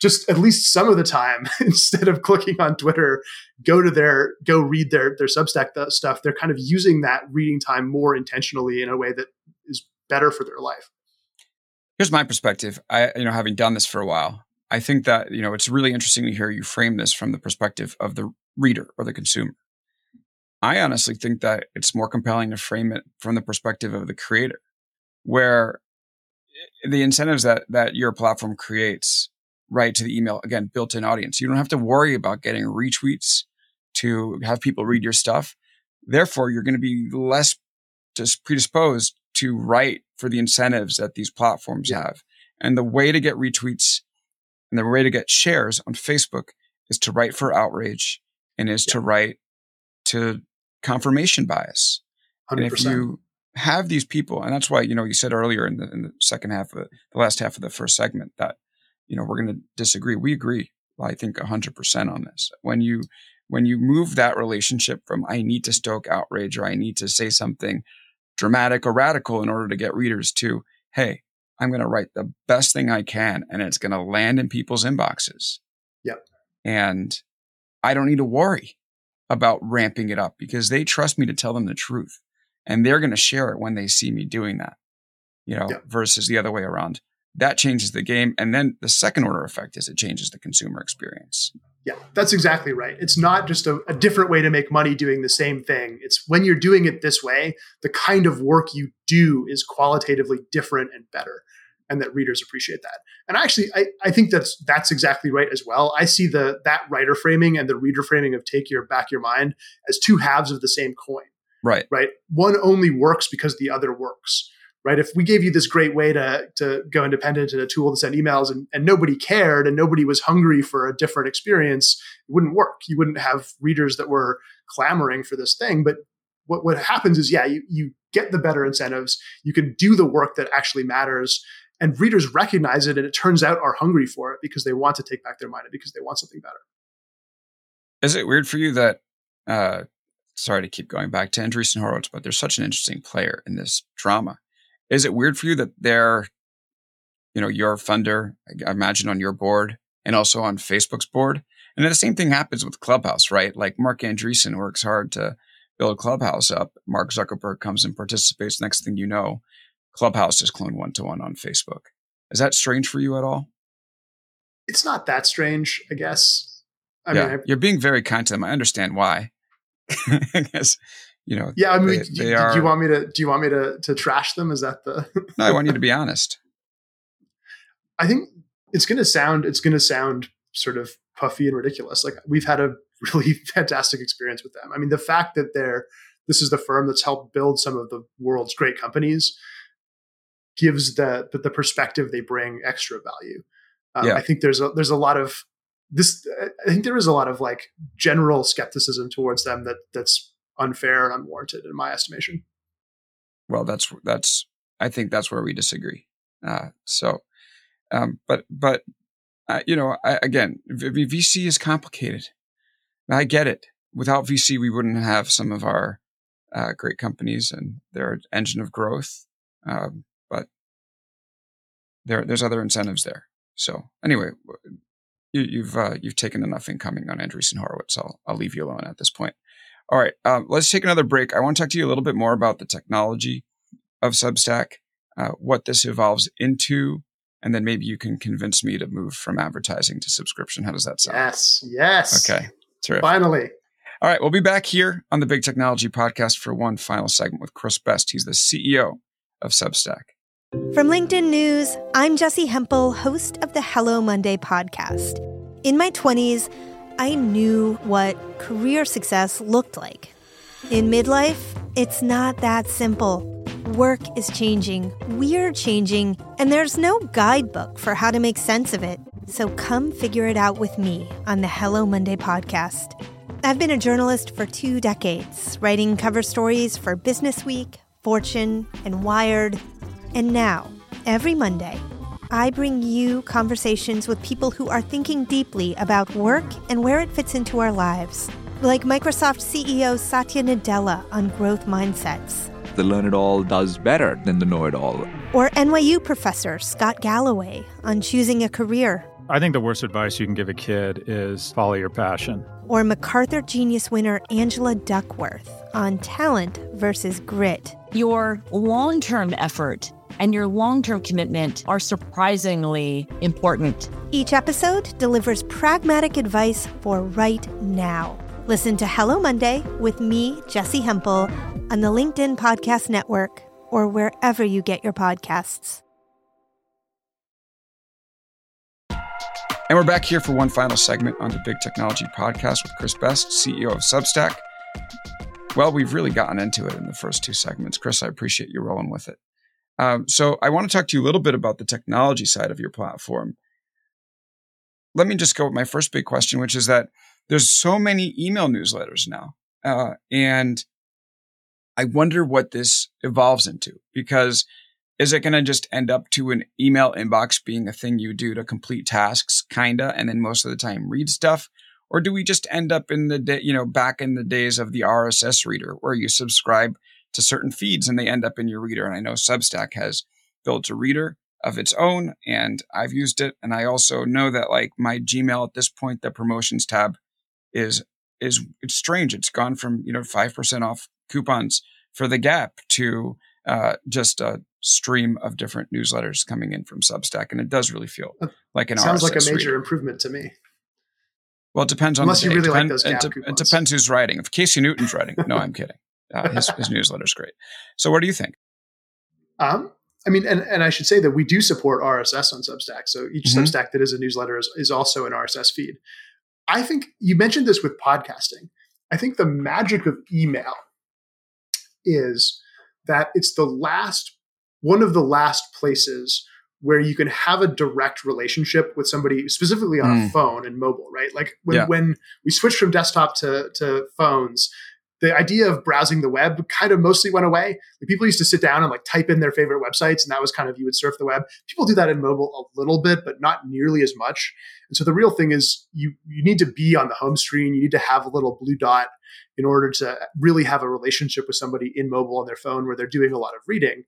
just at least some of the time *laughs* instead of clicking on twitter go to their go read their their substack stuff they're kind of using that reading time more intentionally in a way that is better for their life here's my perspective i you know having done this for a while i think that you know it's really interesting to hear you frame this from the perspective of the reader or the consumer i honestly think that it's more compelling to frame it from the perspective of the creator where eh, the incentives that that your platform creates right to the email. Again, built in audience. You don't have to worry about getting retweets to have people read your stuff. Therefore, you're going to be less just predisposed to write for the incentives that these platforms have. And the way to get retweets and the way to get shares on Facebook is to write for outrage and is yeah. to write to confirmation bias. 100%. And if you have these people, and that's why, you know, you said earlier in the, in the second half of the last half of the first segment that you know, we're going to disagree. We agree, I think, 100% on this. When you when you move that relationship from I need to stoke outrage or I need to say something dramatic or radical in order to get readers to, hey, I'm going to write the best thing I can and it's going to land in people's inboxes. Yep. And I don't need to worry about ramping it up because they trust me to tell them the truth and they're going to share it when they see me doing that, you know, yep. versus the other way around that changes the game. And then the second order effect is it changes the consumer experience. Yeah, that's exactly right. It's not just a, a, different way to make money doing the same thing. It's when you're doing it this way, the kind of work you do is qualitatively different and better. And that readers appreciate that. And actually, I, I think that's that's exactly right as well. I see the that writer framing and the reader framing of take your back your mind as two halves of the same coin. Right. Right. One only works because the other works right? If we gave you this great way to, to go independent and a tool to send emails and, and nobody cared and nobody was hungry for a different experience, it wouldn't work. You wouldn't have readers that were clamoring for this thing. But what, what happens is, yeah, you, you get the better incentives. You can do the work that actually matters. And readers recognize it and it turns out are hungry for it because they want to take back their mind and because they want something better. Is it weird for you that uh, sorry to keep going back to Andreessen Horowitz, but there's such an interesting player in this drama. Is it weird for you that they're, you know, your funder, I imagine on your board and also on Facebook's board? And the same thing happens with Clubhouse, right? Like Marc Andreessen works hard to build Clubhouse up. Mark Zuckerberg comes and participates. Next thing you know, Clubhouse is cloned one to one on Facebook. Is that strange for you at all? It's not that strange, I guess. I yeah, mean, I, you're being very kind to them. I understand why. *laughs* I guess you know. Yeah, I mean, they, do, they are, do you want me to? Do you want me to to trash them? Is that the? *laughs* no, I want you to be *laughs* honest. I think it's going to sound. It's going to sound sort of puffy and ridiculous. Like we've had a really fantastic experience with them. I mean, the fact that they're this is the firm that's helped build some of the world's great companies gives the the, the perspective they bring extra value. Um, yeah. I think there's a there's a lot of this. I think there is a lot of like general skepticism towards them that that's unfair and unwarranted in my estimation. Well, that's that's I think that's where we disagree. Uh, so, um, but but uh, you know, I, again, VC is complicated. I get it. Without VC, we wouldn't have some of our uh, great companies and their engine of growth. Um, there, there's other incentives there. So anyway, you, have uh, you've taken enough incoming on Andreessen Horowitz. I'll I'll leave you alone at this point. All right, um, let's take another break. I want to talk to you a little bit more about the technology of Substack, uh, what this evolves into, and then maybe you can convince me to move from advertising to subscription. How does that sound? Yes, yes. Okay, terrific. Finally. All right, we'll be back here on the Big Technology Podcast for one final segment with Chris Best. He's the CEO of Substack. From LinkedIn News, I'm Jessi Hempel, host of the Hello Monday podcast. In my 20s, I knew what career success looked like. In midlife, it's not that simple. Work is changing, we're changing, and there's no guidebook for how to make sense of it. So come figure it out with me on the Hello Monday podcast. I've been a journalist for two decades, writing cover stories for Business Week, Fortune, and Wired. And now, every Monday, I bring you conversations with people who are thinking deeply about work and where it fits into our lives, like Microsoft CEO Satya Nadella on growth mindsets. The learn it all does better than the know it all. Or NYU professor Scott Galloway on choosing a career. I think the worst advice you can give a kid is follow your passion. Or MacArthur Genius winner Angela Duckworth on talent versus grit. Your long term effort and your long term commitment are surprisingly important. Each episode delivers pragmatic advice for right now. Listen to Hello Monday with me, Jessi Hempel, on the LinkedIn Podcast Network or wherever you get your podcasts. And we're back here for one final segment on the Big Technology Podcast with Chris Best, CEO of Substack. Well, we've really gotten into it in the first two segments. Chris, I appreciate you rolling with it. Um, so I want to talk to you a little bit about the technology side of your platform. Let me just go with my first big question, which is that there's so many email newsletters now. Uh, and I wonder what this evolves into because is it going to just end up to an email inbox being a thing you do to complete tasks, kinda, and then most of the time read stuff? Or do we just end up in the day, you know, back in the days of the RSS reader where you subscribe to certain feeds and they end up in your reader? And I know Substack has built a reader of its own and I've used it. And I also know that like my Gmail at this point, the promotions tab is, is, it's strange. It's gone from, you know, 5% off coupons for the gap to, uh, just a stream of different newsletters coming in from Substack, and it does really feel like an sounds RSS like a major reader. improvement to me. Well, it depends on unless you really Depend, like those gap it, de- it depends who's writing. If Casey Newton's writing, no, I'm *laughs* kidding. Uh, his, his is great. So, what do you think? Um, I mean, and, and I should say that we do support RSS on Substack. So each mm-hmm. Substack that is a newsletter is, is also an RSS feed. I think you mentioned this with podcasting. I think the magic of email is that it's the last one of the last places where you can have a direct relationship with somebody specifically on mm. a phone and mobile, right? Like when, yeah. when we switched from desktop to, to phones, the idea of browsing the web kind of mostly went away. Like people used to sit down and like type in their favorite websites, and that was kind of you would surf the web. People do that in mobile a little bit, but not nearly as much. And so the real thing is you you need to be on the home screen. You need to have a little blue dot in order to really have a relationship with somebody in mobile on their phone where they're doing a lot of reading.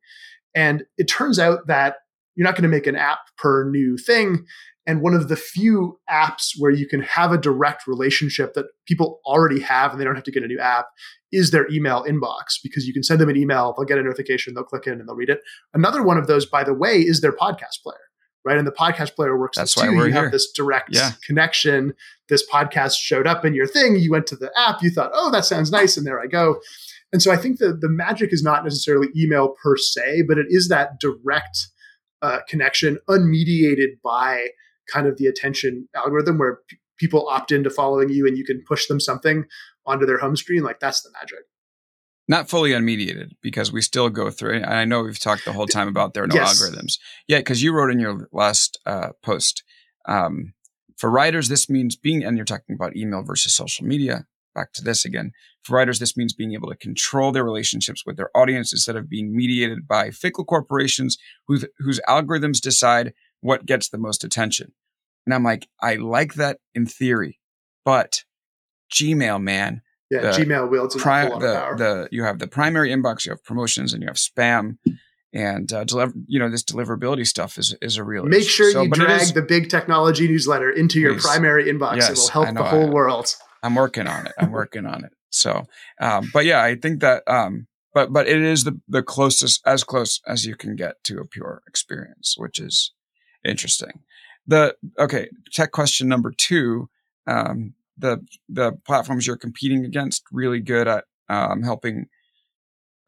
And it turns out that you're not going to make an app per new thing. And one of the few apps where you can have a direct relationship that people already have and they don't have to get a new app is their email inbox because you can send them an email, they'll get a notification, they'll click in and they'll read it. Another one of those, by the way, is their podcast player, right? And the podcast player works That's too. why we're you here. have this direct Yeah. connection. This podcast showed up in your thing. You went to the app, you thought, oh, that sounds nice. And there I go. And so I think the, the magic is not necessarily email per se, but it is that direct uh, connection unmediated by kind of the attention algorithm where p- people opt into following you and you can push them something onto their home screen. Like that's the magic. Not fully unmediated because we still go through. And I know we've talked the whole time about there are no Yes. algorithms. Yeah, because you wrote in your last uh, post um, for writers, this means being, and you're talking about email versus social media. Back to this again. For writers, this means being able to control their relationships with their audience instead of being mediated by fickle corporations whose, whose algorithms decide what gets the most attention. And I'm like, I like that in theory, but Gmail, man, Yeah, The Gmail wields pri- awful lot of the power. the you have the primary inbox, you have promotions, and you have spam, and uh, deliver. You know this deliverability stuff is is a real. Issue. Make issue. sure So, you drag is- the big technology newsletter into your primary inbox. Yes, it will help I the know. whole world. I'm working on it. I'm working on it. So, um, but yeah, I think that, um, but but it is the the closest, as close as you can get to a pure experience, which is interesting. The okay, tech question number two. Um, the the platforms you're competing against really good at um, helping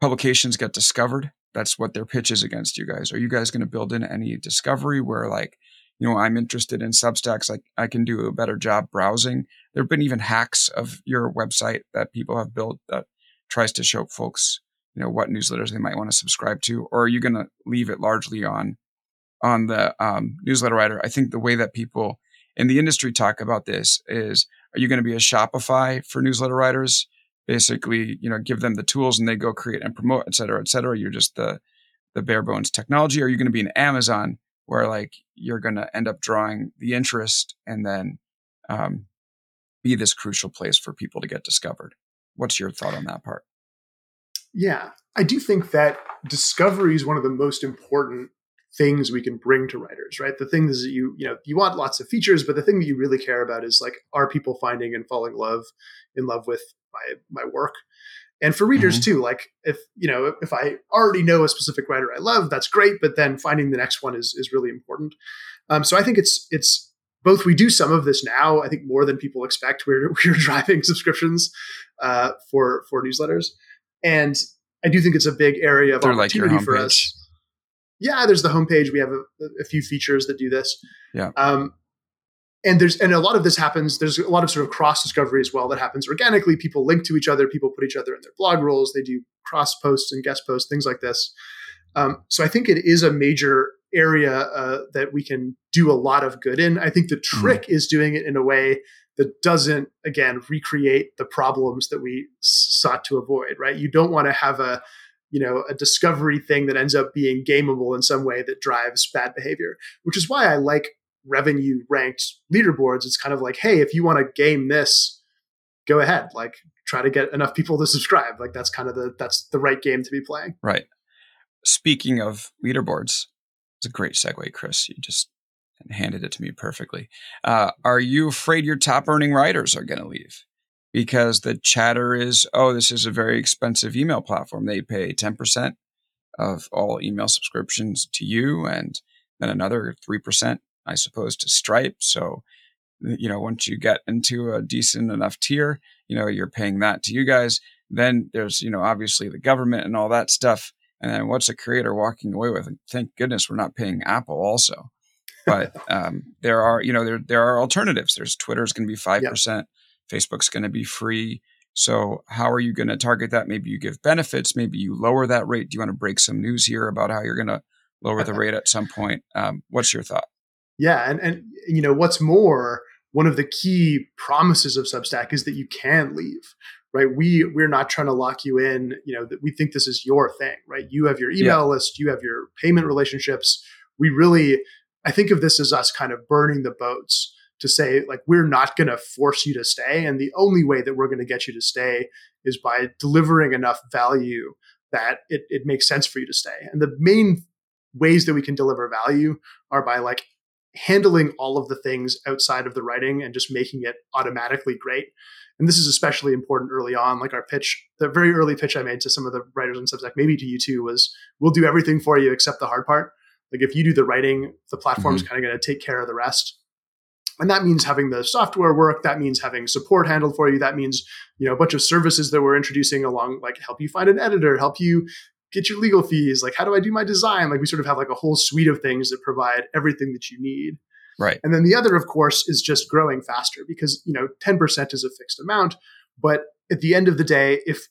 publications get discovered. That's what their pitch is against you guys. Are you guys going to build in any discovery where like, you know, I'm interested in Substacks, like I can do a better job browsing. There have been even hacks of your website that people have built that tries to show folks, you know, what newsletters they might want to subscribe to. Or are you going to leave it largely on on the um, newsletter writer? I think the way that people in the industry talk about this is, are you going to be a Shopify for newsletter writers? Basically, you know, give them the tools and they go create and promote, et cetera, et cetera. You're just the the bare bones technology. Or are you going to be an Amazon where like you're going to end up drawing the interest and then um, be this crucial place for people to get discovered? What's your thought on that part? Yeah, I do think that discovery is one of the most important things we can bring to writers, right? The things that you, you know, you want lots of features, but the thing that you really care about is like, are people finding and falling love in love with my my work? And for readers too, like if you know, if I already know a specific writer I love, that's great, but then finding the next one is is really important. Um, so I think it's it's both we do some of this now. I think more than people expect. We're *laughs* we're driving subscriptions uh, for for newsletters, and I do think it's a big area of They're like opportunity for homepage. us. Yeah, there's the homepage. We have a, a few features that do this. Yeah. Um, and there's and a lot of this happens. There's a lot of sort of cross discovery as well that happens organically. People link to each other. People put each other in their blog rolls. They do cross posts and guest posts, things like this. Um, so I think it is a major area uh, that we can do a lot of good in. I think the trick is doing it in a way that doesn't again recreate the problems that we s- sought to avoid. Right? You don't want to have a you know a discovery thing that ends up being gameable in some way that drives bad behavior. Which is why I like revenue ranked leaderboards. It's kind of like, hey, if you want to game this, go ahead. Like try to get enough people to subscribe. Like that's kind of the that's the right game to be playing. Right. Speaking of leaderboards, it's a great segue, Chris. You just handed it to me perfectly. Uh, are you afraid your top earning writers are going to leave? Because the chatter is, oh, this is a very expensive email platform. They pay 10% of all email subscriptions to you and then another 3%, I suppose, to Stripe. So, you know, once you get into a decent enough tier, you know, you're paying that to you guys. Then there's, you know, obviously the government and all that stuff. And then what's a creator walking away with? And thank goodness we're not paying Apple also. *laughs* But um, there are, you know, there there are alternatives. There's Twitter's going to be five percent, Facebook's going to be free. So how are you going to target that? Maybe you give benefits. Maybe you lower that rate. Do you want to break some news here about how you're going to lower the rate at some point? Um, what's your thought? Yeah, and and you know what's more, one of the key promises of Substack is that you can leave. Right? We we're not trying to lock you in. You know that we think this is your thing. Right? You have your email Yeah. list. You have your payment relationships. We really, I think of this as us kind of burning the boats to say like we're not going to force you to stay, and the only way that we're going to get you to stay is by delivering enough value that it, it makes sense for you to stay. And the main ways that we can deliver value are by like handling all of the things outside of the writing and just making it automatically great. And this is especially important early on. Like our pitch, the very early pitch I made to some of the writers on Substack, maybe to you too, was we'll do everything for you except the hard part. Like if you do the writing, the platform's mm-hmm. kind of going to take care of the rest. And that means having the software work. That means having support handled for you. That means, you know, a bunch of services that we're introducing along, like help you find an editor, help you get your legal fees. Like, how do I do my design? Like, we sort of have like a whole suite of things that provide everything that you need. Right. And then the other, of course, is just growing faster because, you know, 10% is a fixed amount. But at the end of the day, if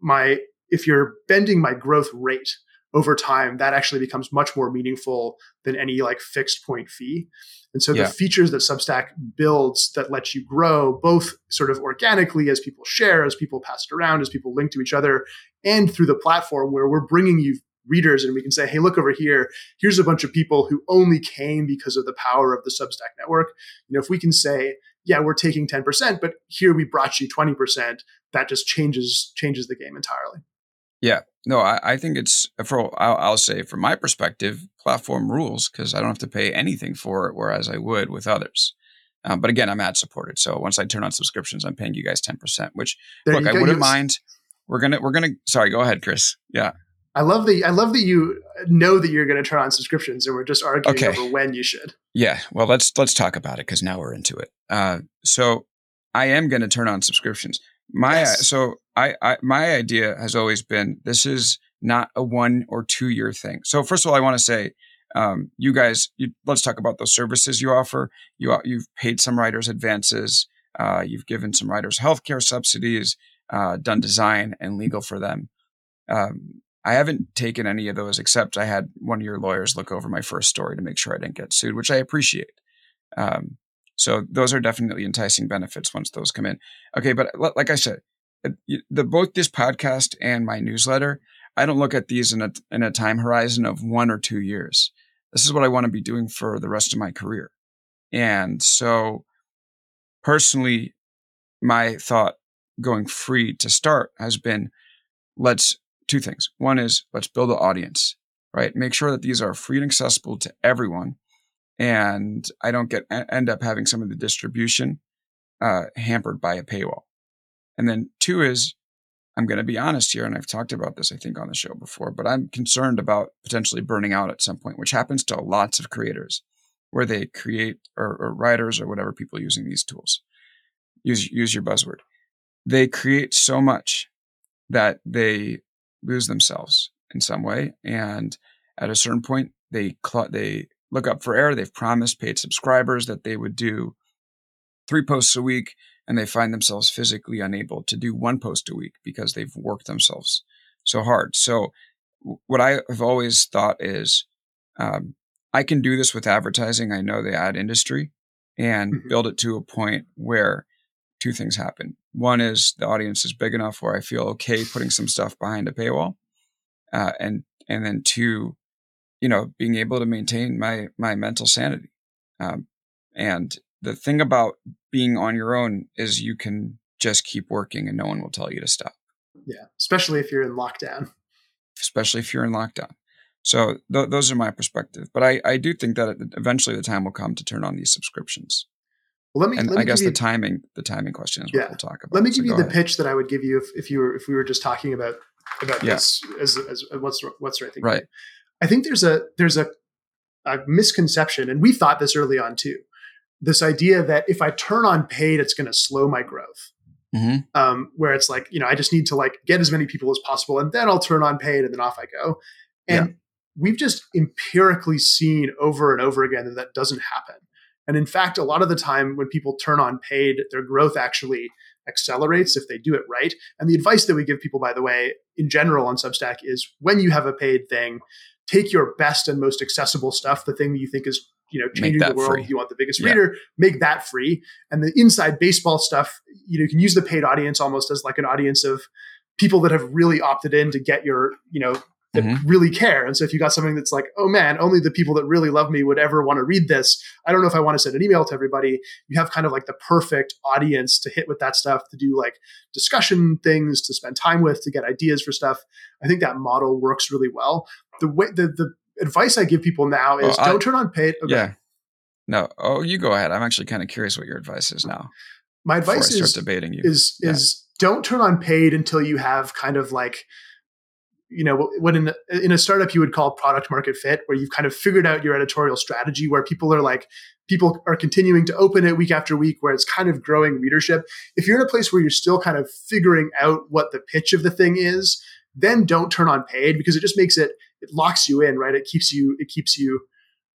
my, if you're bending my growth rate over time, that actually becomes much more meaningful than any like fixed point fee. And so yeah. the features that Substack builds that let you grow both sort of organically as people share, as people pass it around, as people link to each other, and through the platform where we're bringing you readers and we can say, hey, look over here. Here's a bunch of people who only came because of the power of the Substack network. You know, if we can say, yeah, we're taking 10%, but here we brought you 20%, that just changes changes the game entirely. Yeah, no, I, I think it's for I'll, I'll, say from my perspective, platform rules because I don't have to pay anything for it, whereas I would with others. Um, but again, I'm ad supported, so once I turn on subscriptions, I'm paying you guys ten percent. Which there look, I wouldn't mind. We're gonna we're gonna. Sorry, go ahead, Chris. Yeah. I love that. I love that you know that you're going to turn on subscriptions, and we're just arguing okay. over when you should. Yeah. Well, let's let's talk about it because now we're into it. Uh, so I am going to turn on subscriptions. My yes. so I, I my idea has always been this is not a one or two year thing. So first of all, I want to say, um, you guys, you, let's talk about those services you offer. You you've paid some writers advances. Uh, you've given some writers healthcare subsidies, uh, done design and legal for them. Um, I haven't taken any of those except I had one of your lawyers look over my first story to make sure I didn't get sued, which I appreciate. Um, so those are definitely enticing benefits once those come in. Okay, but like I said, uh, the both this podcast and my newsletter, I don't look at these in a in a time horizon of one or two years. This is what I want to be doing for the rest of my career. And so personally, my thought going free to start has been let's two things. One is let's build an audience, right? Make sure that these are free and accessible to everyone and I don't get end up having some of the distribution uh, hampered by a paywall. And then two is I'm going to be honest here, and I've talked about this I think on the show before, but I'm concerned about potentially burning out at some point, which happens to lots of creators, where they create or, or writers or whatever people using these tools. Use use your buzzword. They create so much that they lose themselves in some way, and at a certain point, they cl- they look up for air. They've promised paid subscribers that they would do three posts a week, and they find themselves physically unable to do one post a week because they've worked themselves so hard. So, what I have always thought is, um, I can do this with advertising. I know the ad industry and mm-hmm. build it to a point where two things happen. One is the audience is big enough where I feel okay putting some stuff behind a paywall, uh, and and then two, you know, being able to maintain my my mental sanity. Um, and the thing about being on your own is you can just keep working and no one will tell you to stop. Yeah, especially if you're in lockdown. Especially if you're in lockdown. So th- those are my perspective. But I, I do think that eventually the time will come to turn on these subscriptions. Well, let me. And let me I guess the timing, the timing question is what yeah. we'll talk about. Let me give so you the ahead. pitch that I would give you if, if you were if we were just talking about about yeah. this as, as what's what's the right thing. Right. I think there's a there's a, a misconception, and we thought this early on too. This idea that if I turn on paid, it's going to slow my growth. Mm-hmm. Um, where it's like, you know, I just need to like get as many people as possible, and then I'll turn on paid, and then off I go. And yeah. we've just empirically seen over and over again that that doesn't happen. And in fact, a lot of the time when people turn on paid, their growth actually accelerates if they do it right. And the advice that we give people, by the way, in general on Substack is when you have a paid thing, take your best and most accessible stuff, the thing that you think is you know changing the world. Free. You want the biggest yeah. reader, make that free. And the inside baseball stuff, you know, you can use the paid audience almost as like an audience of people that have really opted in to get your you know that mm-hmm. really care. And so if you got something that's like, oh man, only the people that really love me would ever want to read this. I don't know if I want to send an email to everybody. You have kind of like the perfect audience to hit with that stuff, to do like discussion things, to spend time with, to get ideas for stuff. I think that model works really well. The way the, the advice I give people now is oh, well, don't I, turn on paid. Okay. Yeah. No. Oh, you go ahead. I'm actually kind of curious what your advice is now. My advice is debating you. is Yeah. is don't turn on paid until you have kind of like you know what in in a startup you would call product market fit where you've kind of figured out your editorial strategy where people are like people are continuing to open it week after week where it's kind of growing readership if you're in a place where you're still kind of figuring out what the pitch of the thing is then don't turn on paid because it just makes it it locks you in right it keeps you it keeps you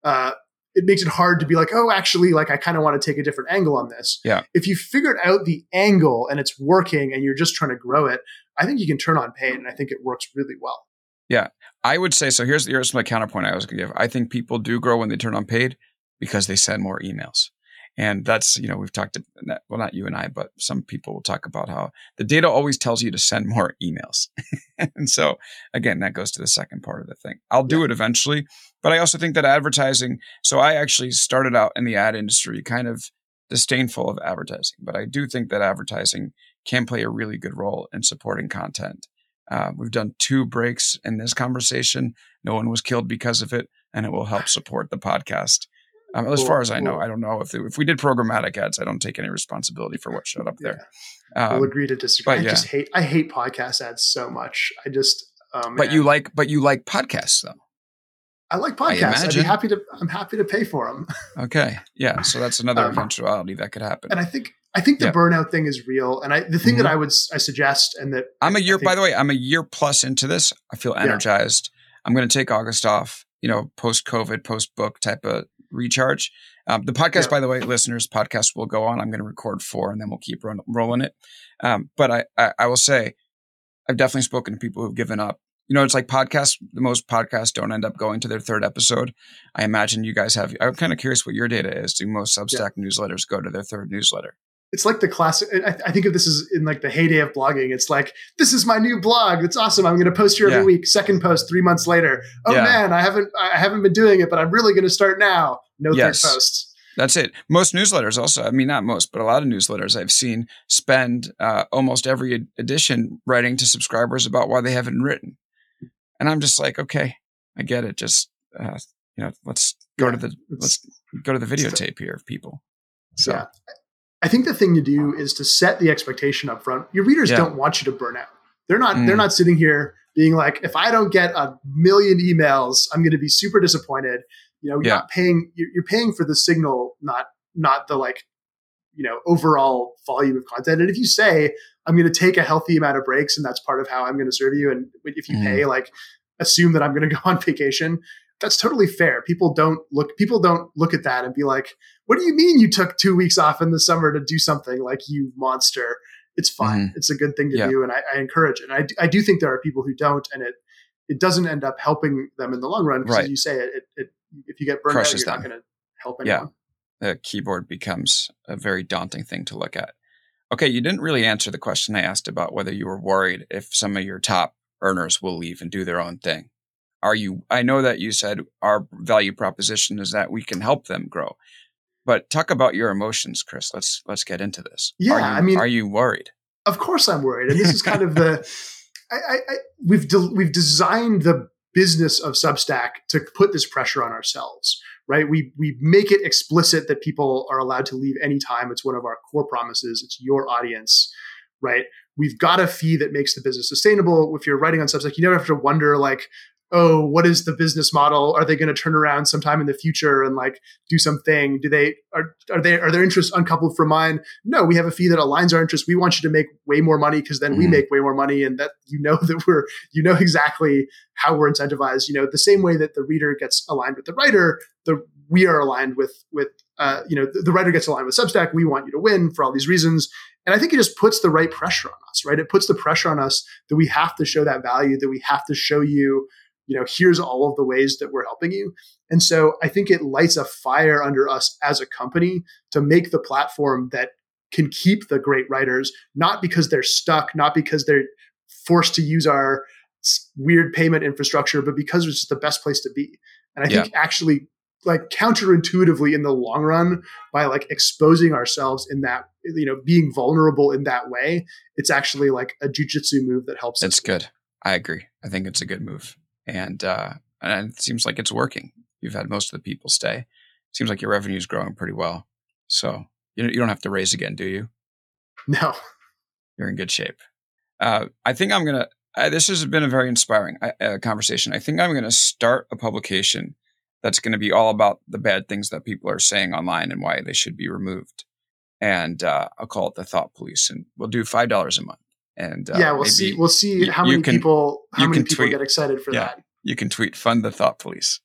uh it makes it hard to be like oh actually like i kind of want to take a different angle on this Yeah. if you figured out the angle and it's working and you're just trying to grow it i think you can turn on paid and i think it works really well Yeah. I would say so. Here's here's my counterpoint I was going to give. I think people do grow when they turn on paid because they send more emails, and that's you know we've talked to well not you and I, but some people will talk about how the data always tells you to send *laughs* more emails, and so again that goes to the second part of the thing. I'll do it eventually, but I also think that advertising. So I actually started out in the ad industry kind of disdainful of advertising, but I do think that advertising can play a really good role in supporting content. Uh, we've done two breaks in this conversation. No one was killed because of it, and it will help support the podcast. Um, as Cool, far as I know. I don't know if if we did programmatic ads, I don't take any responsibility for what showed up there. we'll Um, agree to disagree but i yeah. just hate i hate podcast ads so much i just um but you like but you like podcasts though. i like podcasts i'd be happy to i'm happy to pay for them Okay, yeah. So that's another Um, eventuality that could happen. and i think i think the Yeah. burnout thing is real and i the thing that Mhm. i would I suggest and that I'm a year. think- By the way, I'm a year plus into this. I feel Yeah. energized. I'm going to take August off. You know, post COVID, post book type of recharge. Um, the podcast, by the way, listeners, podcast will go on. I'm going to record four, and then we'll keep run, rolling it. Um, but I, I, I will say, I've definitely spoken to people who've given up. You know, it's like podcasts. The most podcasts don't end up going to their third episode. I imagine you guys have. I'm kind of curious what your data is. Do most Substack newsletters go to their third newsletter? It's like the classic I, I think of this as in like the heyday of blogging it's like this is my new blog it's awesome i'm going to post here every Yeah. week second post three months later oh Yeah. man i haven't i haven't been doing it but i'm really going to start now no Yes. third post That's it. Most newsletters also, I mean, not most, but a lot of newsletters I've seen spend uh, almost every ed- edition writing to subscribers about why they haven't written. And I'm just like, okay, I get it. Just, uh, you know, let's go Yeah, to the, let's go to the videotape here of people. So, Yeah. I think the thing to do is to set the expectation up front. Your readers Yeah. don't want you to burn out. They're not Mm. they're not sitting here being like, if I don't get a million emails, I'm going to be super disappointed. You know, you're Yeah. not paying you're, paying for the signal, not not the like, you know, overall volume of content. And if you say, I'm going to take a healthy amount of breaks and that's part of how I'm going to serve you, and if you Mhm. pay, like assume that I'm going *laughs* to go on vacation, that's totally fair. People don't look people don't look at that and be like, what do you mean you took two weeks off in the summer to do something like you monster? It's fine. Mm-hmm. It's a good thing to Yeah. do, and I, I encourage it. And I, d- I do think there are people who don't, and it it doesn't end up helping them in the long run. Because Right. as you say, it, it, it if you get burned Crushes out, you're them. not going to help Yeah. anyone. the keyboard becomes a very daunting thing to look at. Okay, you didn't really answer the question I asked about whether you were worried if some of your top earners will leave and do their own thing. Are you I know that you said our value proposition is that we can help them grow. But talk about your emotions, Chris. Let's let's get into this. Yeah, Are you, I mean- are you worried? Of course, I'm worried, and this is kind of the *laughs* I, I, I we've de- we've designed the business of Substack to put this pressure on ourselves, right? We we make it explicit that people are allowed to leave anytime. It's one of our core promises. It's your audience, right? We've got a fee that makes the business sustainable. If you're writing on Substack, you never have to wonder like, oh, what is the business model? Are they going to turn around sometime in the future and like do something? Do they are are they are their interests uncoupled from mine? No, we have a fee that aligns our interests. We want you to make way more money because then we Mhm. make way more money, and that you know *laughs* that we're you know exactly how we're incentivized. You know, the same way that the reader gets aligned with the writer, the we are aligned with with uh, you know the, the writer gets aligned with Substack. We want you to win for all these reasons, and I think it just puts the right pressure on us. Right, it puts the pressure on us that we have to show that value, that we have to show you. You know, here's all of the ways that we're helping you. And so I think it lights a fire under us as a company to make the platform that can keep the great writers, not because they're stuck, not because they're forced to use our weird payment infrastructure, but because it's just the best place to be. And I think actually like counterintuitively in the long run by like exposing ourselves in that you know being vulnerable in that way it's actually like a jujitsu move that helps It's good. I agree. I think it's a good move. And uh and it seems like it's working. You've had most of the people stay. seems like your revenue is growing pretty well. So you you don't have to raise again, do you? No, you're in good shape. Uh, I think I'm gonna. Uh, this has been a very inspiring uh, conversation. I think I'm gonna start a publication that's going to be all about the bad things that people are saying online and why they should be removed. And uh, I'll call it the Thought Police, and we'll do five dollars a month. And uh, yeah, we'll see. We'll see how many can, people how many people tweet, get excited for yeah, that. You can tweet "Fund the Thought Police."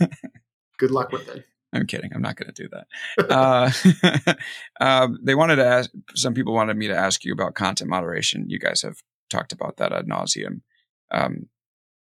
*laughs* Good luck with it. I'm kidding. I'm not going to do that. uh, *laughs* um, they wanted to ask. Some people wanted me to ask you about content moderation. You guys have talked about that ad nauseum. Um,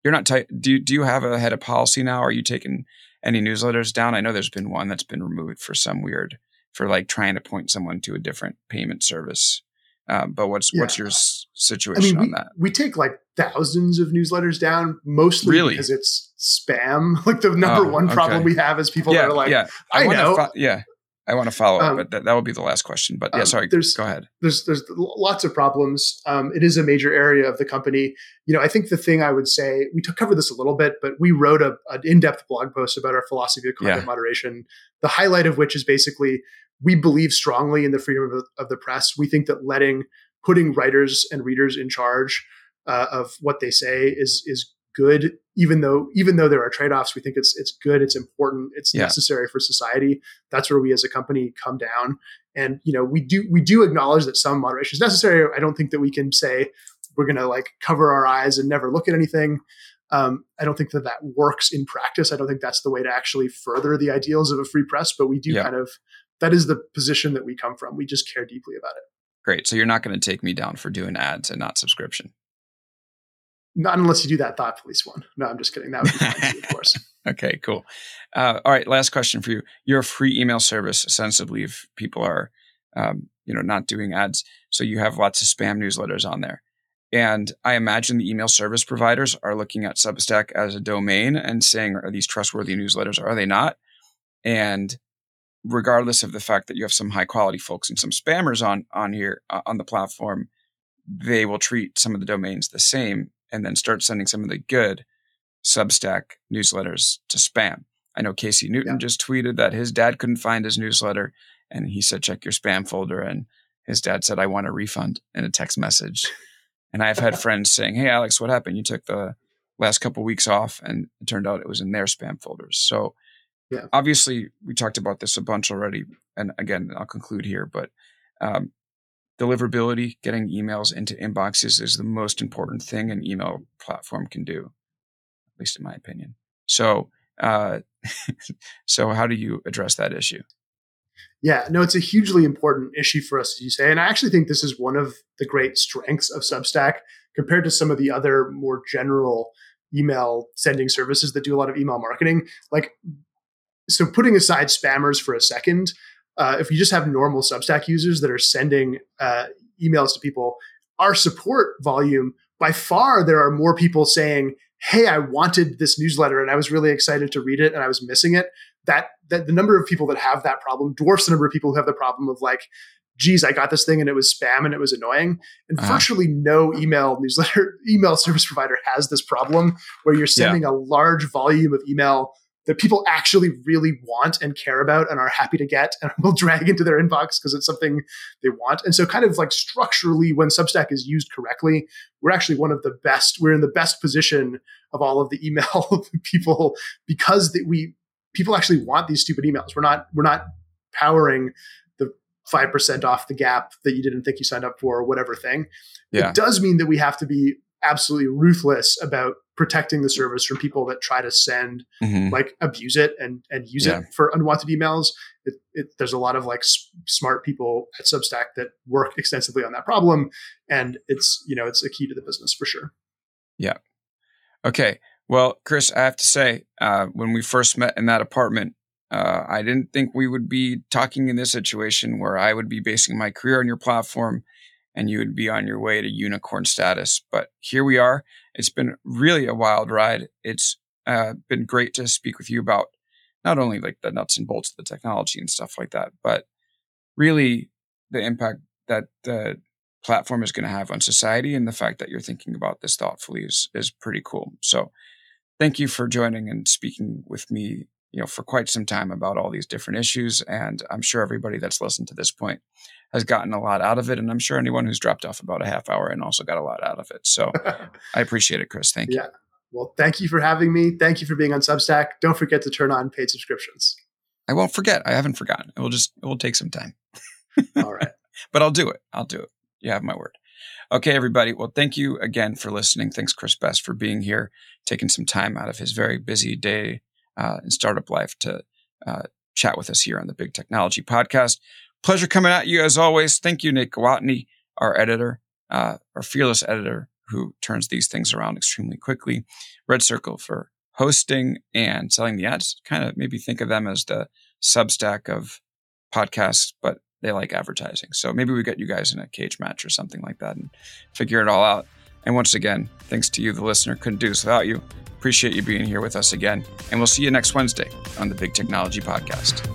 you're not. T- do do you have a head of policy now? Are you taking any newsletters down? I know there's been one that's been removed for some weird for like trying to point someone to a different payment service. Um, but what's yeah. what's your s- situation I mean, we, on that? We take like thousands of newsletters down, mostly really? because it's spam. *laughs* Like the number oh, one problem okay. we have is people yeah, that are like, yeah. I, I know, yeah. I want to follow up, um, but that, that will be the last question. But yeah, um, sorry. There's, go ahead. There's there's lots of problems. Um, it is a major area of the company. You know, I think the thing I would say we took, covered this a little bit, but we wrote a, an in-depth blog post about our philosophy of content yeah. moderation. The highlight of which is basically we believe strongly in the freedom of the, of the press. We think that letting putting writers and readers in charge uh, of what they say is is good even though even though there are trade-offs we think it's it's good it's important it's yeah. necessary for society. That's where we as a company come down. And you know we do we do acknowledge that some moderation is necessary. I don't think that we can say we're going to like cover our eyes and never look at anything. Um, i don't think that that works in practice. I don't think that's the way to actually further the ideals of a free press but we do yeah. kind of that is the position that we come from. We just care deeply about it. Great. So you're not going to take me down for doing ads and not subscription not unless you do that thought police one. No, I'm just kidding. That would be fine too, of *laughs* course. okay, cool. Uh, all right, last question for you. You're a free email service, ostensibly, if people are, um, you know, not doing ads. So you have lots of spam newsletters on there. And I imagine the email service providers are looking at Substack as a domain and saying, are these trustworthy newsletters or are they not? And regardless of the fact that you have some high quality folks and some spammers on on here uh, on the platform, they will treat some of the domains the same and then start sending some of the good Substack newsletters to spam. I know Casey Newton yeah. just tweeted that his dad couldn't find his newsletter and he said, check your spam folder. And his dad said, I want a refund in a text message. and I've had *laughs* friends saying, Hey, Alex, what happened? You took the last couple of weeks off and it turned out it was in their spam folders. So yeah. obviously we talked about this a bunch already. And again, I'll conclude here, but um, deliverability, getting emails into inboxes is the most important thing an email platform can do, at least in my opinion. So, uh, *laughs* so how do you address that issue? Yeah, no, it's a hugely important issue for us, as you say. And I actually think this is one of the great strengths of Substack compared to some of the other more general email sending services that do a lot of email marketing. Like, so putting aside spammers for a second, uh, if you just have normal Substack users that are sending uh, emails to people, our support volume by far there are more people saying, "Hey, I wanted this newsletter and I was really excited to read it and I was missing it." That that the number of people that have that problem dwarfs the number of people who have the problem of like, geez, I got this thing and it was spam and it was annoying. And uh-huh. virtually no email newsletter, *laughs* email service provider has this problem where you're sending yeah. a large volume of email that people actually really want and care about and are happy to get and *laughs* will drag into their inbox because it's something they want. And so kind of like structurally when Substack is used correctly, we're actually one of the best, we're in the best position of all of the email *laughs* people because that we people actually want these stupid emails. We're not we're not powering the 5% off the gap that you didn't think you signed up for or whatever thing. Yeah. It does mean that we have to be absolutely ruthless about protecting the service from people that try to send mm-hmm. like abuse it and and use yeah. it for unwanted emails it, it, there's a lot of like s- smart people at substack that work extensively on that problem and it's you know it's a key to the business for sure yeah okay well chris i have to say uh, when we first met in that apartment uh, i didn't think we would be talking in this situation where i would be basing my career on your platform and you would be on your way to unicorn status. But here we are. It's been really a wild ride. It's uh, been great to speak with you about not only like the nuts and bolts of the technology and stuff like that, but really the impact that the platform is going to have on society and the fact that you're thinking about this thoughtfully is is pretty cool. So thank you for joining and speaking with me you know, for quite some time about all these different issues. And I'm sure everybody that's listened to this point has gotten a lot out of it. And I'm sure anyone who's dropped off about a half hour and also got a lot out of it. So *laughs* I appreciate it, Chris. Thank you. Yeah. Well, thank you for having me. Thank you for being on Substack. Don't forget to turn on paid subscriptions. I won't forget. I haven't forgotten. It will just, it will take some time. All right. *laughs* but I'll do it. I'll do it. You have my word. Okay, everybody. Well, thank you again for listening. Thanks, Chris Best, for being here, taking some time out of his very busy day uh, in startup life to uh, chat with us here on the Big Technology Podcast. Pleasure coming at you as always. Thank you, Nick Gwattney, our editor, uh, our fearless editor who turns these things around extremely quickly. Red Circle for hosting and selling the ads. Kind of maybe think of them as the Substack of podcasts, but they like advertising. So maybe we get you guys in a cage match or something like that and figure it all out. And once again, thanks to you, the listener. Couldn't do this without you. Appreciate you being here with us again. And we'll see you next Wednesday on the Big Technology Podcast.